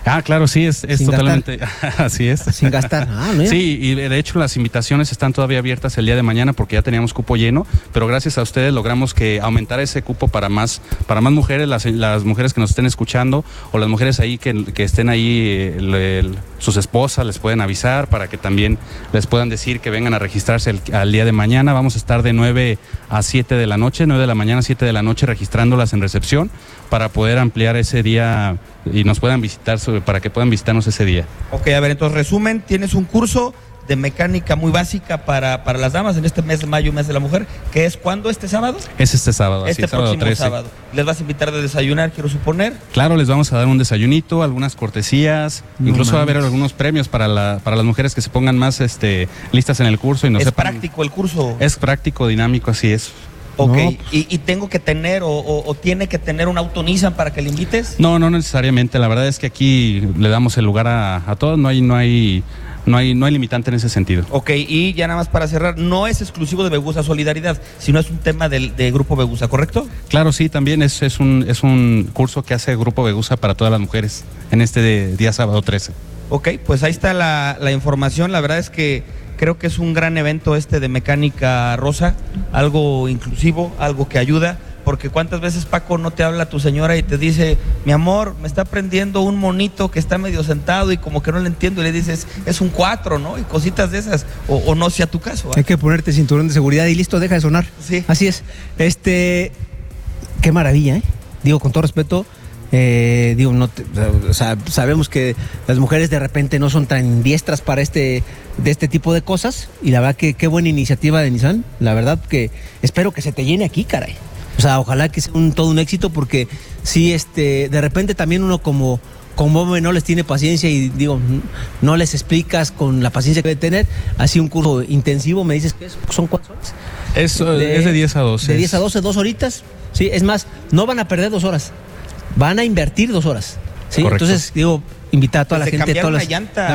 Ah, claro, sí, es, es totalmente, [laughs] así es. Sin gastar. Ah, ¿no? Sí, y de hecho las invitaciones están todavía abiertas el día de mañana porque ya teníamos cupo lleno, pero gracias a ustedes logramos que aumentara ese cupo para más, para más mujeres, las, las mujeres que nos estén escuchando o las mujeres ahí que, que estén ahí, eh, el- el- sus esposas, les pueden avisar para que también les puedan decir que vengan a registrarse el- al día de mañana. Vamos a estar de 9 a 7 de la noche, 9 de la mañana a 7 de la noche registrándolas en recepción para poder ampliar ese día y nos puedan visitar, sobre- para que puedan visitarnos ese día. Ok, a ver, entonces resumen, tienes un curso de mecánica muy básica para, para las damas en este mes de mayo, mes de la mujer, que es cuando este sábado. Es este sábado, así, este sábado próximo 13. sábado. Les vas a invitar de desayunar, quiero suponer. Claro, les vamos a dar un desayunito, algunas cortesías, No incluso va a haber algunos premios para, la, para las mujeres que se pongan más este, listas en el curso y no es sepan- práctico el curso. Es práctico, dinámico, así es. Ok, No, y, y tengo que tener o, o- o tiene que tener un auto Nissan para que le invites. No, no necesariamente. La verdad es que aquí le damos el lugar a, a todos. No hay, no hay, no hay, no hay limitante en ese sentido. Ok, y ya nada más para cerrar, no es exclusivo de Begusa Solidaridad, sino es un tema del de Grupo Begusa, ¿correcto? Claro, sí, también es, es un, es un curso que hace Grupo Begusa para todas las mujeres en este de- día sábado 13. Ok, pues ahí está la, la información. La verdad es que creo que es un gran evento este de mecánica rosa, algo inclusivo, algo que ayuda. Porque cuántas veces Paco no te habla tu señora y te dice, mi amor, me está prendiendo un monito que está medio sentado y como que no le entiendo y le dices, es un cuatro, ¿no? Y cositas de esas, o, o no sea tu caso. ¿ah? Hay que ponerte cinturón de seguridad y listo, deja de sonar. Sí. Así es. Este, qué maravilla, ¿eh? Digo, con todo respeto, eh, digo, no te- o sea, sabemos que las mujeres de repente no son tan diestras para este, de este tipo de cosas y la verdad que qué buena iniciativa de Nissan. La verdad que espero que se te llene aquí, caray. O sea, ojalá que sea un, todo un éxito porque sí, este, de repente también uno como como hombre no les tiene paciencia y digo, no les explicas con la paciencia que debe tener. Así un curso intensivo, me dices que es- son cuatro horas. Es, eh, es de 10 a 12. De 10 a 12, dos horitas. Sí, es más, no van a perder dos horas. Van a invertir dos horas. Sí, Correcto. entonces digo, invitar a toda la Desde gente, cambiar todas las llanta,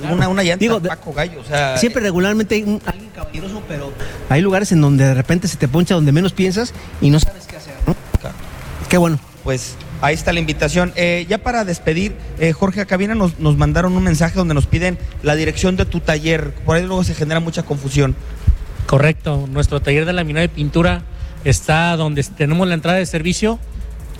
damitas. desde una, una llanta Digo, de- Paco Gallo, o sea, Siempre regularmente hay un- alguien caballeroso, pero hay lugares en donde de repente se te poncha donde menos piensas y no sabes qué hacer, ¿no? Claro. Qué bueno. Pues ahí está la invitación. Eh, ya para despedir, eh, Jorge Acabina nos, nos mandaron un mensaje donde nos piden la dirección de tu taller. Por ahí luego se genera mucha confusión. Correcto, nuestro taller de laminado y pintura está donde tenemos la entrada de servicio,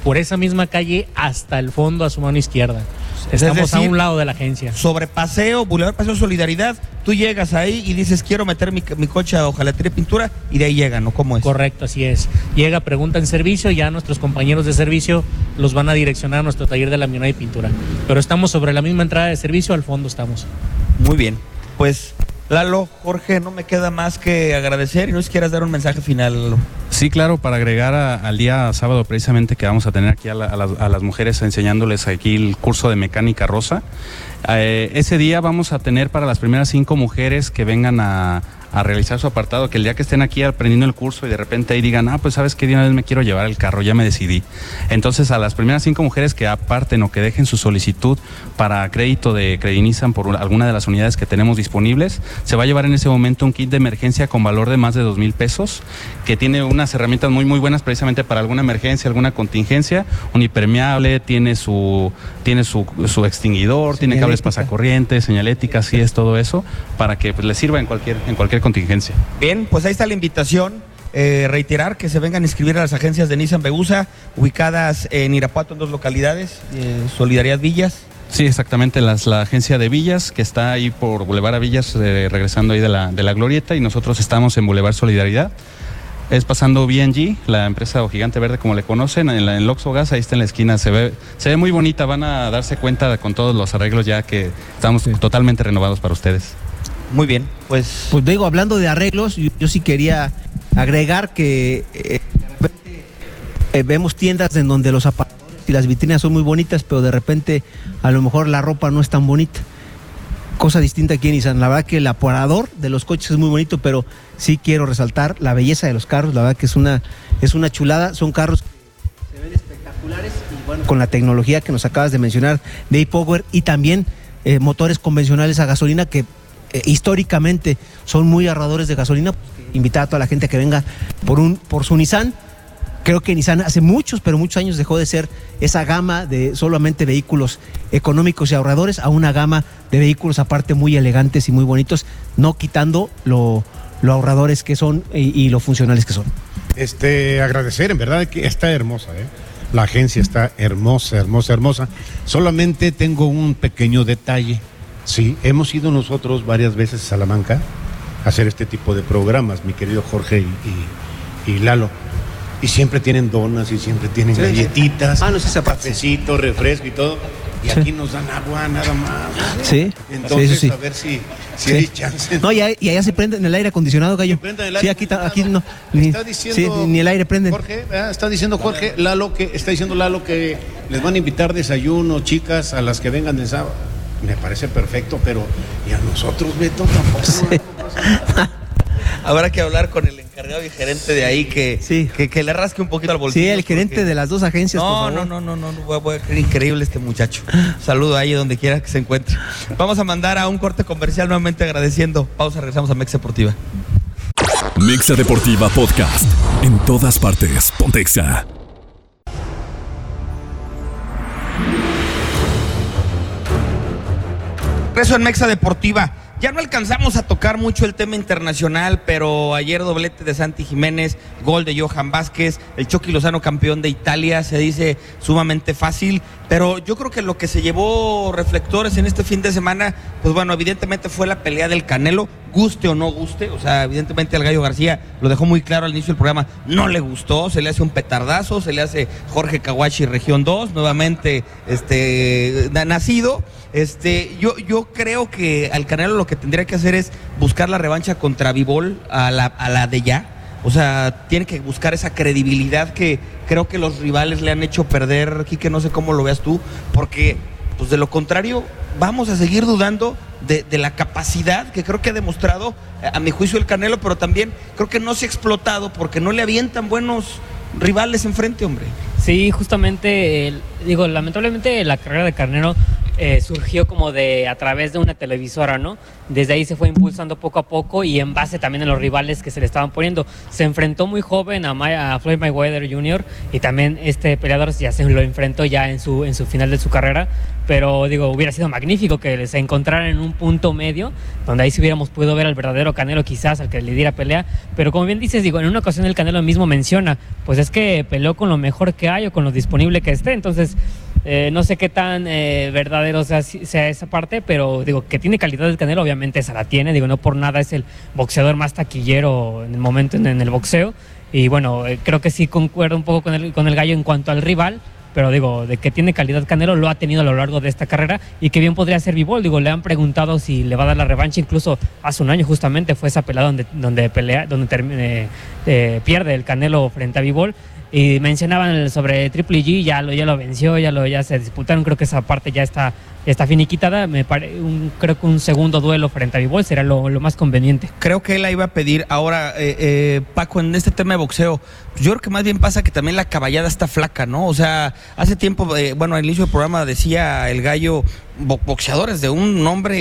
por esa misma calle hasta el fondo a su mano izquierda. Es Estamos a decir, un lado de la agencia. Sobre Paseo, Boulevard Paseo Solidaridad, tú llegas ahí y dices, quiero meter mi, mi coche a hojalatería y pintura, y de ahí llegan, ¿no? ¿Cómo es? Correcto, así es. Llega, pregunta en servicio, ya nuestros compañeros de servicio los van a direccionar a nuestro taller de laminado y pintura. Pero estamos sobre la misma entrada de servicio, al fondo estamos. Muy bien. Pues, Lalo, Jorge, no me queda más que agradecer y no si quieras dar un mensaje final, Lalo. Sí, claro, para agregar al día sábado precisamente que vamos a tener aquí a, la- a las, mujeres enseñándoles aquí el curso de mecánica rosa. Eh, ese día vamos a tener para las primeras cinco mujeres que vengan a, a realizar su apartado, que el día que estén aquí aprendiendo el curso y de repente ahí digan, ah, pues sabes que de una vez me quiero llevar el carro, ya me decidí. Entonces a las primeras cinco mujeres que aparten o que dejen su solicitud para crédito de Credinizan por una- alguna de las unidades que tenemos disponibles, se va a llevar en ese momento un kit de emergencia con valor de más de dos mil pesos, que tiene unas herramientas muy muy buenas precisamente para alguna emergencia, alguna contingencia, un impermeable, tiene su, tiene su, su extinguidor, tiene cables pasacorrientes, señalética, así es todo eso, para que pues, les sirva en cualquier, en cualquier contingencia. Bien, pues ahí está la invitación. Eh, reiterar que se vengan a inscribir a las agencias de Nissan Begusa, ubicadas en Irapuato en dos localidades, eh, Solidaridad Villas. Sí, exactamente, las, la agencia de Villas, que está ahí por Boulevard a Villas, eh, regresando ahí de la, de la Glorieta, y nosotros estamos en Boulevard Solidaridad. Es pasando BNG, la empresa o gigante verde como le conocen, en, la, en Loxo Gas, ahí está en la esquina, se ve, se ve muy bonita, van a darse cuenta con todos los arreglos ya que estamos totalmente renovados para ustedes. Muy bien, pues Pues digo, hablando de arreglos, yo, yo sí quería agregar que eh, de repente eh, vemos tiendas en donde los aparadores y las vitrinas son muy bonitas, pero de repente a lo mejor la ropa no es tan bonita. Cosa distinta aquí en Nissan. La verdad que el aparador de los coches es muy bonito, pero sí quiero resaltar la belleza de los carros. La verdad que es una, es una chulada. Son carros que se ven espectaculares y bueno, con la tecnología que nos acabas de mencionar de e-Power y también eh, motores convencionales a gasolina que eh, históricamente son muy ahorradores de gasolina. Pues, invitar a toda la gente a que venga por, un, por su Nissan. Creo que Nissan hace muchos, pero muchos años dejó de ser esa gama de solamente vehículos económicos y ahorradores a una gama de vehículos aparte muy elegantes y muy bonitos, no quitando lo, ahorradores que son y, y lo funcionales que son. Este, agradecer, en verdad que está hermosa, ¿eh? La agencia está hermosa, hermosa, hermosa. Solamente tengo un pequeño detalle. Sí, hemos ido nosotros varias veces a Salamanca a hacer este tipo de programas, mi querido Jorge y Lalo. Y siempre tienen donas y siempre tienen Sí. galletitas, Ah, no, sí, cafecito, refresco y todo. Y Sí. aquí nos dan agua nada más. Sí, Entonces, sí, sí, sí. a ver si, si hay chance. No, y, allá se prende en el aire acondicionado, gallo. El Sí, aquí, ta- aquí no. Ni, Está diciendo sí, ni el aire prende. Jorge, ¿verdad? está diciendo Jorge, Lalo que está diciendo Lalo que les van a invitar desayuno, chicas, a las que vengan de sábado. Me parece perfecto, pero y a nosotros, Beto, tampoco. [laughs] Habrá que hablar con el encargado y gerente de ahí que, Sí. que, que le rasque un poquito al bolsillo. Sí, el gerente porque- de las dos agencias. por No, favor. no, no, no, no, no, voy a- voy a creer increíble este muchacho. Saludo ahí donde quiera que se encuentre. Vamos a mandar a un corte comercial nuevamente agradeciendo. Pausa, regresamos a Mex Deportiva. Mexa Deportiva Podcast. En todas partes. Pontexa. Regreso en Mexa Deportiva. Ya no alcanzamos a tocar mucho el tema internacional, pero ayer doblete de Santi Jiménez, gol de Johan Vázquez, el Chucky Lozano campeón de Italia, se dice sumamente fácil, pero yo creo que lo que se llevó reflectores en este fin de semana, pues bueno, evidentemente fue la pelea del Canelo, guste o no guste, o sea, evidentemente al Gallo García lo dejó muy claro al inicio del programa, no le gustó, se le hace un petardazo, se le hace Jorge Kawashi Región 2, nuevamente este na- nacido. Este, yo, yo creo que al Canelo lo que tendría que hacer es buscar la revancha contra Vivol a la, a la de ya. O sea, tiene que buscar esa credibilidad que creo que los rivales le han hecho perder, que no sé cómo lo veas tú, porque pues de lo contrario vamos a seguir dudando de, la capacidad que creo que ha demostrado, eh, a mi juicio, el Canelo, pero también creo que no se ha explotado porque no le avientan buenos rivales enfrente, hombre. Sí, justamente, digo, lamentablemente la carrera de Carnero eh, surgió como de a través de una televisora, ¿no? Desde ahí se fue impulsando poco a poco y en base también a los rivales que se le estaban poniendo. Se enfrentó muy joven a, a Floyd Mayweather Jr. y también este peleador ya se lo enfrentó ya en su, en su final de su carrera. Pero digo, hubiera sido magnífico que se encontraran en un punto medio, donde ahí sí hubiéramos podido ver al verdadero Canelo quizás, al que le diera pelea. Pero como bien dices, digo, en una ocasión el Canelo mismo menciona, pues es que peleó con lo mejor que hay o con lo disponible que esté. Entonces, eh, no sé qué tan eh, verdadero sea, esa parte, pero digo, que tiene calidad el Canelo, obviamente esa la tiene. Digo, no por nada es el boxeador más taquillero en el momento en, en el boxeo. Y bueno, eh, creo que sí concuerdo un poco con el, con el gallo en cuanto al rival. Pero digo, de que tiene calidad Canelo lo ha tenido a lo largo de esta carrera y que bien podría ser Bivol. Digo, le han preguntado si le va a dar la revancha. Incluso hace un año justamente fue esa pelea donde, donde pelea, donde eh, pierde el Canelo frente a Bivol. Y mencionaban sobre Triple G, ya lo, ya lo venció, ya lo ya se disputaron. Creo que esa parte ya está, está finiquitada. Me pare- un- creo que un segundo duelo frente a Bivol será lo, lo más conveniente. Creo que él la iba a pedir. Ahora, eh, eh, Paco, en este tema de boxeo, yo creo que más bien pasa que también la caballada está flaca, ¿no? O sea, hace tiempo, eh, bueno, al inicio del programa decía el gallo, bo- boxeadores de un nombre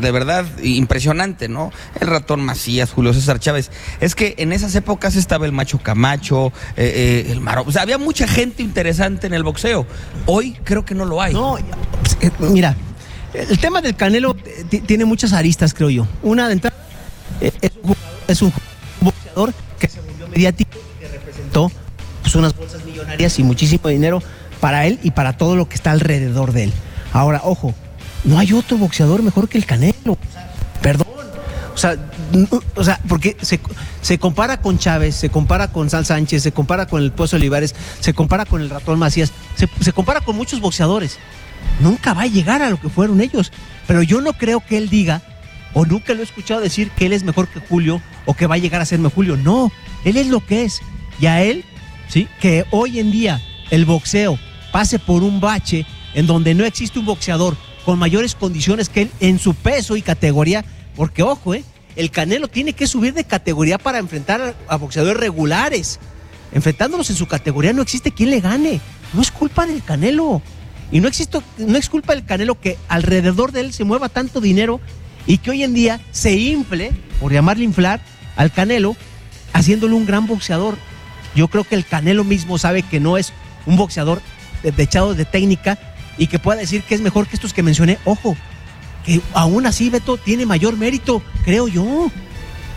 de verdad impresionante, ¿no? El ratón Macías, Julio César Chávez. Es que en esas épocas estaba el macho Camacho, eh, eh, el Maro. O sea, había mucha gente interesante en el boxeo. Hoy creo que no lo hay. No, pues, eh, mira, el tema del Canelo eh, ti- tiene muchas aristas, creo yo. Una de entrada eh, es, un, es un boxeador que se volvió mediático, que representó pues, unas bolsas millonarias y muchísimo dinero para él y para todo lo que está alrededor de él. Ahora, ojo, no hay otro boxeador mejor que el Canelo. Perdón. O sea, n- o sea, porque se, se compara con Chávez, se compara con Sal Sánchez, se compara con el Pozo Olivares, se compara con el Ratón Macías, se compara con muchos boxeadores. Nunca va a llegar a lo que fueron ellos. Pero yo no creo que él diga, o nunca lo he escuchado decir que él es mejor que Julio o que va a llegar a ser mejor Julio. No, él es lo que es. Y a él, ¿sí? Que hoy en día el boxeo pase por un bache en donde no existe un boxeador con mayores condiciones que él en su peso y categoría, porque ojo, ¿eh? el Canelo tiene que subir de categoría para enfrentar a, a boxeadores regulares. Enfrentándolos en su categoría no existe quien le gane. No es culpa del Canelo. Y no, existe, no es culpa del Canelo que alrededor de él se mueva tanto dinero y que hoy en día se infle, por llamarle inflar, al Canelo, haciéndolo un gran boxeador. Yo creo que el Canelo mismo sabe que no es un boxeador de- dechado de técnica y que pueda decir que es mejor que estos que mencioné. Ojo, que aún así Beto tiene mayor mérito, creo yo.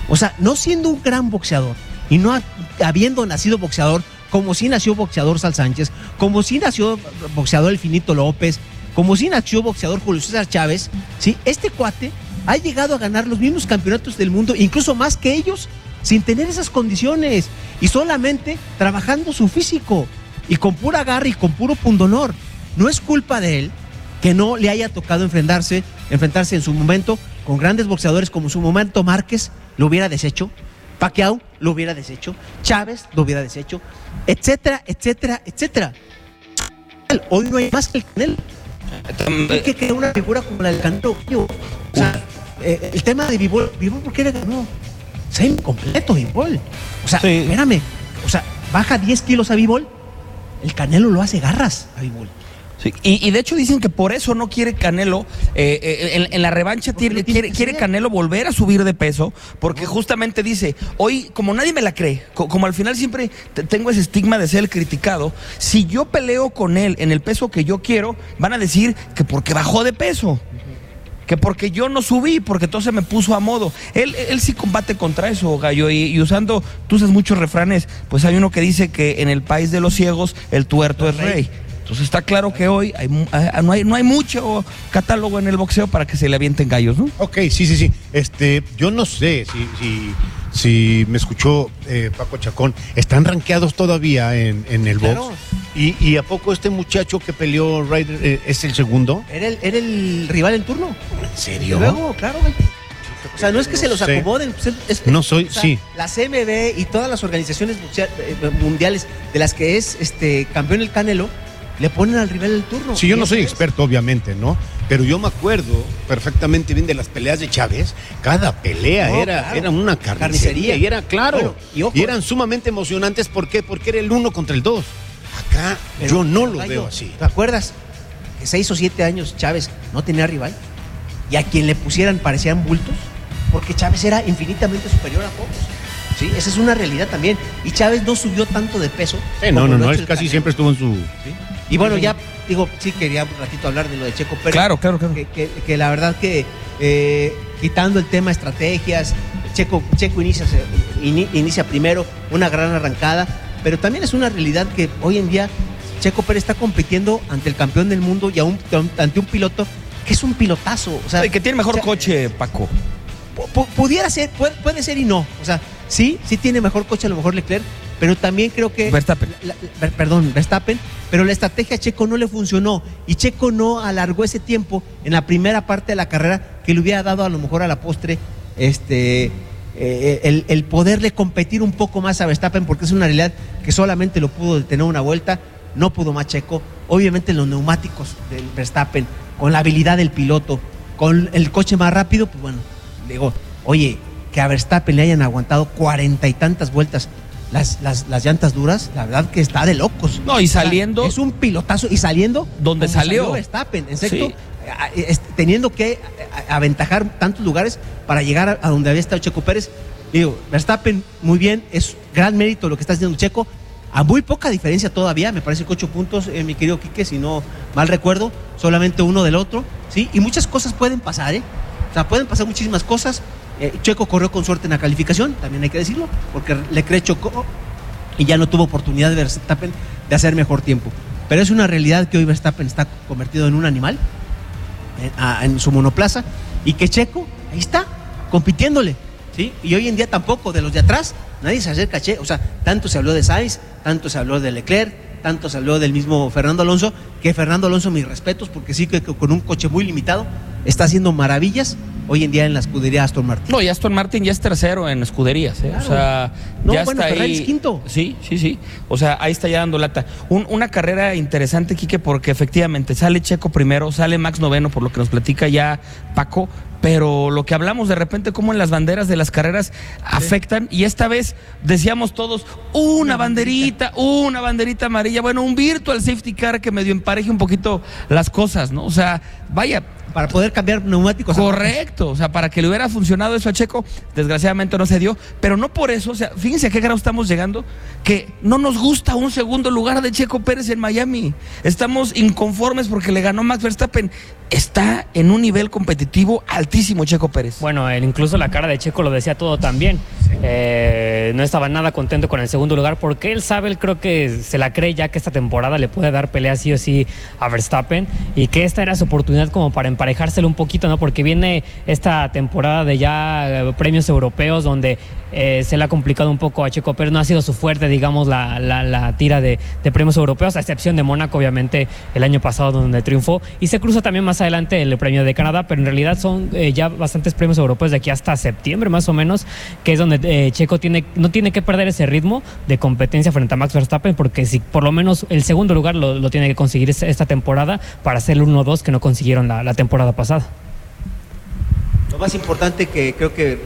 O sea, no siendo un gran boxeador y no ha- habiendo nacido boxeador, como si nació boxeador Sal Sánchez, como si nació boxeador el Finito López, como sin acción boxeador Julio César Chávez, ¿sí? este cuate ha llegado a ganar los mismos campeonatos del mundo, incluso más que ellos, sin tener esas condiciones y solamente trabajando su físico y con pura garra y con puro pundonor. No es culpa de él que no le haya tocado enfrentarse, enfrentarse en su momento con grandes boxeadores como su momento Márquez lo hubiera deshecho, Pacquiao lo hubiera deshecho, Chávez lo hubiera deshecho, etcétera, etcétera, etcétera. Hoy no hay más que el Canelo. Hay que crear una figura como la del Canelo. O sea, eh, el tema de Vivol, Vivol, ¿por qué le ganó? Se incompleto Vivol. O sea, espérame. O sea, baja 10 kilos a Vivol, el Canelo lo hace garras a Vivol. Sí, Y, y de hecho dicen que por eso no quiere Canelo, eh, eh, en, en la revancha tiene- quiere, quiere. Canelo volver a subir de peso, porque justamente dice, hoy como nadie me la cree, co- como al final siempre te- tengo ese estigma de ser el criticado, si yo peleo con él en el peso que yo quiero, van a decir que porque bajó de peso. Que porque yo no subí, porque entonces me puso a modo. Él, él sí combate contra eso, Gallo. Y, y usando, tú usas muchos refranes, pues hay uno que dice que en el país de los ciegos el tuerto es rey. Entonces está claro que hoy hay mu- ah, no, hay, no hay mucho catálogo en el boxeo para que se le avienten gallos, ¿no? Ok, sí, sí, sí. Este, yo no sé si, si, si me escuchó eh, Paco Chacón. Están rankeados todavía en, en el Claro. box. Y, y a poco este muchacho que peleó Ryder eh, es el segundo? Era el, era el rival en turno. ¿En serio? Luego, claro, güey. O sea, no es que se los sé. acomoden. pues, es- No soy- o sea, sí. La CMB y todas las organizaciones eh, mundiales de las que es este campeón el Canelo, le ponen al rival el turno. Sí, yo no soy es. experto, obviamente, ¿no? Pero yo me acuerdo perfectamente bien de las peleas de Chávez. Cada pelea No, era, claro. era una carnicería. Carnicería. Y era claro. Bueno, y ojo. eran sumamente emocionantes. ¿Por qué? Porque era el uno contra el dos. Acá Pero, yo no lo veo así. ¿Te acuerdas que seis o siete años Chávez no tenía rival? Y a quien le pusieran parecían bultos, porque Chávez era infinitamente superior a todos. Sí, esa es una realidad también. Y Chávez no subió tanto de peso. Eh, no, no, no, es casi Canelo. siempre estuvo en su... Y bueno, ya digo, sí quería un ratito hablar de lo de Checo Pérez. Claro, claro, claro. Que, que- que la verdad que eh, quitando el tema estrategias, Checo, Checo inicia, inicia primero una gran arrancada, pero también es una realidad que hoy en día Checo Pérez está compitiendo ante el campeón del mundo y a un- ante un piloto que es un pilotazo. O sea, Y que tiene mejor o sea, coche, Paco. pu- pu- pudiera ser, puede, puede ser y no. O sea, sí, sí tiene mejor coche a lo mejor Leclerc, pero también creo que... Verstappen. la- la- perdón, Verstappen, pero la estrategia a Checo no le funcionó y Checo no alargó ese tiempo en la primera parte de la carrera que le hubiera dado a lo mejor a la postre este eh, el, el poderle competir un poco más a Verstappen porque es una realidad que solamente lo pudo detener una vuelta, no pudo más Checo. Obviamente los neumáticos del Verstappen, con la habilidad del piloto, con el coche más rápido, pues bueno, digo, oye, que a Verstappen le hayan aguantado cuarenta y tantas vueltas las, las, las llantas duras, la verdad que está de locos. No, y O sea, saliendo- es un pilotazo. Y saliendo. Donde salió. Verstappen, en sexto, Sí. teniendo que aventajar tantos lugares para llegar a, a donde había estado Checo Pérez. Digo, Verstappen, muy bien, es gran mérito lo que está haciendo Checo. A muy poca diferencia todavía, me parece que ocho puntos, eh, mi querido Quique, si no mal recuerdo, solamente uno del otro, ¿sí? Y muchas cosas pueden pasar, ¿eh? O sea, pueden pasar muchísimas cosas. Eh, Checo corrió con suerte en la calificación, también hay que decirlo, porque Leclerc chocó y ya no tuvo oportunidad de hacer mejor tiempo. Pero es una realidad que hoy Verstappen está convertido en un animal en, a- en su monoplaza y que Checo ahí está compitiéndole, ¿sí? Y hoy en día tampoco de los de atrás nadie se acerca a Checo, o sea, tanto se habló de Sainz, tanto se habló de Leclerc, tanto se habló del mismo Fernando Alonso, que Fernando Alonso mis respetos porque sí que con un coche muy limitado está haciendo maravillas hoy en día en la escudería Aston Martin. No, y Aston Martin ya es tercero en escuderías, ¿eh? Claro. O sea, No, ya bueno, está Ferrari ahí. es quinto. Sí, sí, sí. O sea, ahí está ya dando lata. Un- una carrera interesante, Quique, porque efectivamente sale Checo primero, sale Max noveno, por lo que nos platica ya Paco. Pero lo que hablamos de repente, cómo en las banderas de las carreras afectan, y esta vez decíamos todos, una banderita, una banderita amarilla, bueno, un virtual safety car que medio empareje un poquito las cosas, ¿no? O sea, vaya, Para poder cambiar neumáticos. Correcto, o sea, para que le hubiera funcionado eso a Checo, desgraciadamente no se dio, pero no por eso, o sea, fíjense a qué grado estamos llegando, que no nos gusta un segundo lugar de Checo Pérez en Miami. Estamos inconformes porque le ganó Max Verstappen. Está en un nivel competitivo altísimo Checo Pérez. Bueno, él, incluso la cara de Checo lo decía todo también. Eh, no estaba nada contento con el segundo lugar porque él sabe, él creo que se la cree ya que esta temporada le puede dar pelea sí o sí a Verstappen y que esta era su oportunidad como para emparejárselo un poquito, ¿no? Porque viene esta temporada de ya eh, premios europeos donde eh, se le ha complicado un poco a Checo Pérez, no ha sido su fuerte, digamos, la, la- tira de, premios europeos, a excepción de Mónaco, obviamente, el año pasado donde triunfó. Y se cruza también más adelante el premio de Canadá, pero en realidad son eh, ya bastantes premios europeos de aquí hasta septiembre, más o menos, que es donde eh, Checo tiene, no tiene que perder ese ritmo de competencia frente a Max Verstappen, porque si por lo menos el segundo lugar lo, tiene que conseguir esta- esta temporada para hacer el 1-2 que no consiguieron la, la temporada pasada. Lo más importante que creo que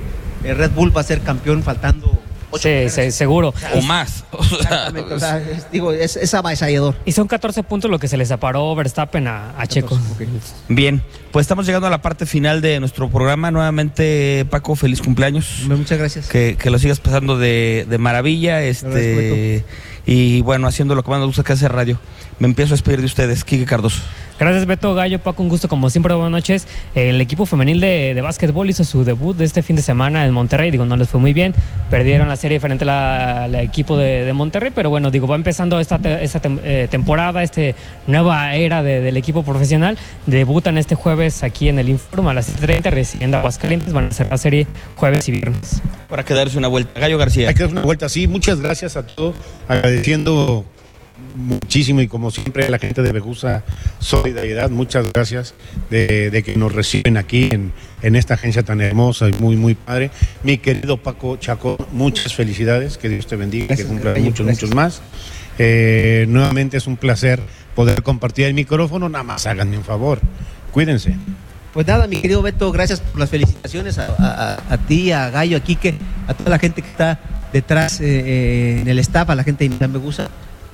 el Red Bull va a ser campeón faltando ocho Sí, se- seguro. o más. O sea, Exactamente, o sea, es- digo, es, es avasallador. Y son 14 puntos lo que se le separó Verstappen a, a Checo. Bien, pues estamos llegando a la parte final de nuestro programa. Nuevamente, Paco, feliz cumpleaños. Muchas gracias. Que, que lo sigas pasando de, de maravilla. Este, y bueno, haciendo lo que más nos gusta que hace radio. Me empiezo a despedir de ustedes, Quique Cardoso. Gracias Beto Gallo, Paco, un gusto como siempre, buenas noches. El equipo femenil de, de básquetbol hizo su debut de este fin de semana en Monterrey, digo, no les fue muy bien, perdieron la serie frente al equipo de, de Monterrey, pero bueno, digo, va empezando esta, esta tem- eh, temporada, esta nueva era de- del equipo profesional, debutan este jueves aquí en el Informe a las 7.30 recibiendo a Aguascalientes, van a hacer la serie jueves y viernes. Para que darse una vuelta. Gallo García. Hay que dar una vuelta así. Muchas gracias a todos. Agradeciendo muchísimo y como siempre la gente de Begusa Solidaridad. Muchas gracias de, de que nos reciben aquí en, en esta agencia tan hermosa y muy, muy padre. Mi querido Paco Chaco, muchas felicidades. Que Dios te bendiga, Gracias, que cumplas muchos, gracias. muchos más. Eh, nuevamente es un placer poder compartir el micrófono. Nada más háganme un favor. Cuídense. Pues nada, mi querido Beto, gracias por las felicitaciones a, a- ti, a Gallo, a Quique, a toda la gente que está detrás eh, eh, en el staff, a la gente de Me Gusta,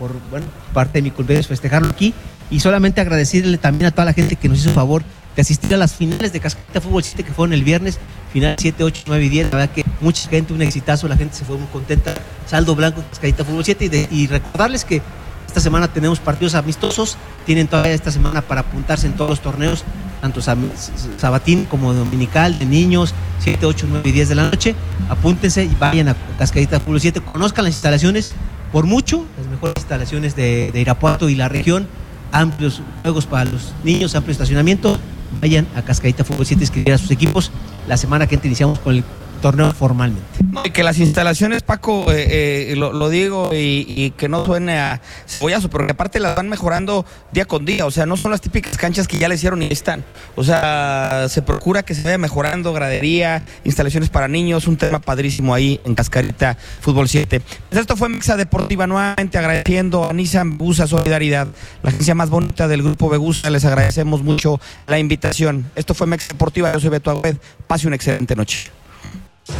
por parte de mi cumpleaños festejarlo aquí. Y solamente agradecerle también a toda la gente que nos hizo favor de asistir a las finales de Cascata Fútbol 7 que fueron el viernes, final 7, 8, 9 y 10. La verdad que mucha gente, un exitazo, la gente se fue muy contenta. Saldo blanco Cascadita Fútbol 7 y, y recordarles que esta semana tenemos partidos amistosos, tienen todavía esta semana para apuntarse en todos los torneos, tanto sabatín como dominical, de niños, 7, 8, 9 y 10 de la noche. Apúntense y vayan a Cascadita Fútbol 7, conozcan las instalaciones, por mucho, las mejores instalaciones de, Irapuato y la región, amplios juegos para los niños, amplio estacionamiento. Vayan a Cascadita Fútbol 7 a escribir a sus equipos. La semana que entra iniciamos con el torneo formalmente. No, y que las instalaciones, Paco, eh, eh, lo, digo y, que no suene a cebollazo, pero que aparte las van mejorando día con día. O sea, no son las típicas canchas que ya le hicieron y están. O sea, se procura que se vaya mejorando gradería, instalaciones para niños, un tema padrísimo ahí en Cascarita Fútbol 7. Pues esto fue Mexa Deportiva, nuevamente agradeciendo a Nissan Begusa Solidaridad, la agencia más bonita del grupo Begusa. Les agradecemos mucho la invitación. Esto fue Mexa Deportiva, yo soy Beto Agüed. Pase una excelente noche.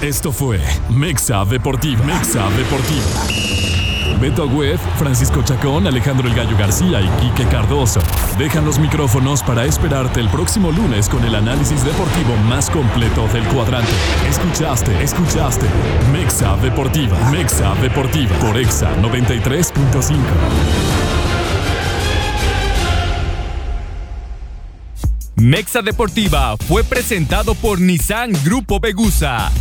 Esto fue Mexa Deportiva. Mexa Deportiva. Beto Agüed, Francisco Chacón, Alejandro El Gallo García y Quique Cardoso dejan los micrófonos para esperarte el próximo lunes con el análisis deportivo más completo del cuadrante. Escuchaste, escuchaste. Mexa Deportiva. Mexa Deportiva por Exa 93.5. Mexa Deportiva fue presentado por Nissan Grupo Begusa.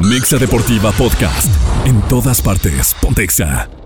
Mexa Deportiva Podcast. En todas partes. Pontexa.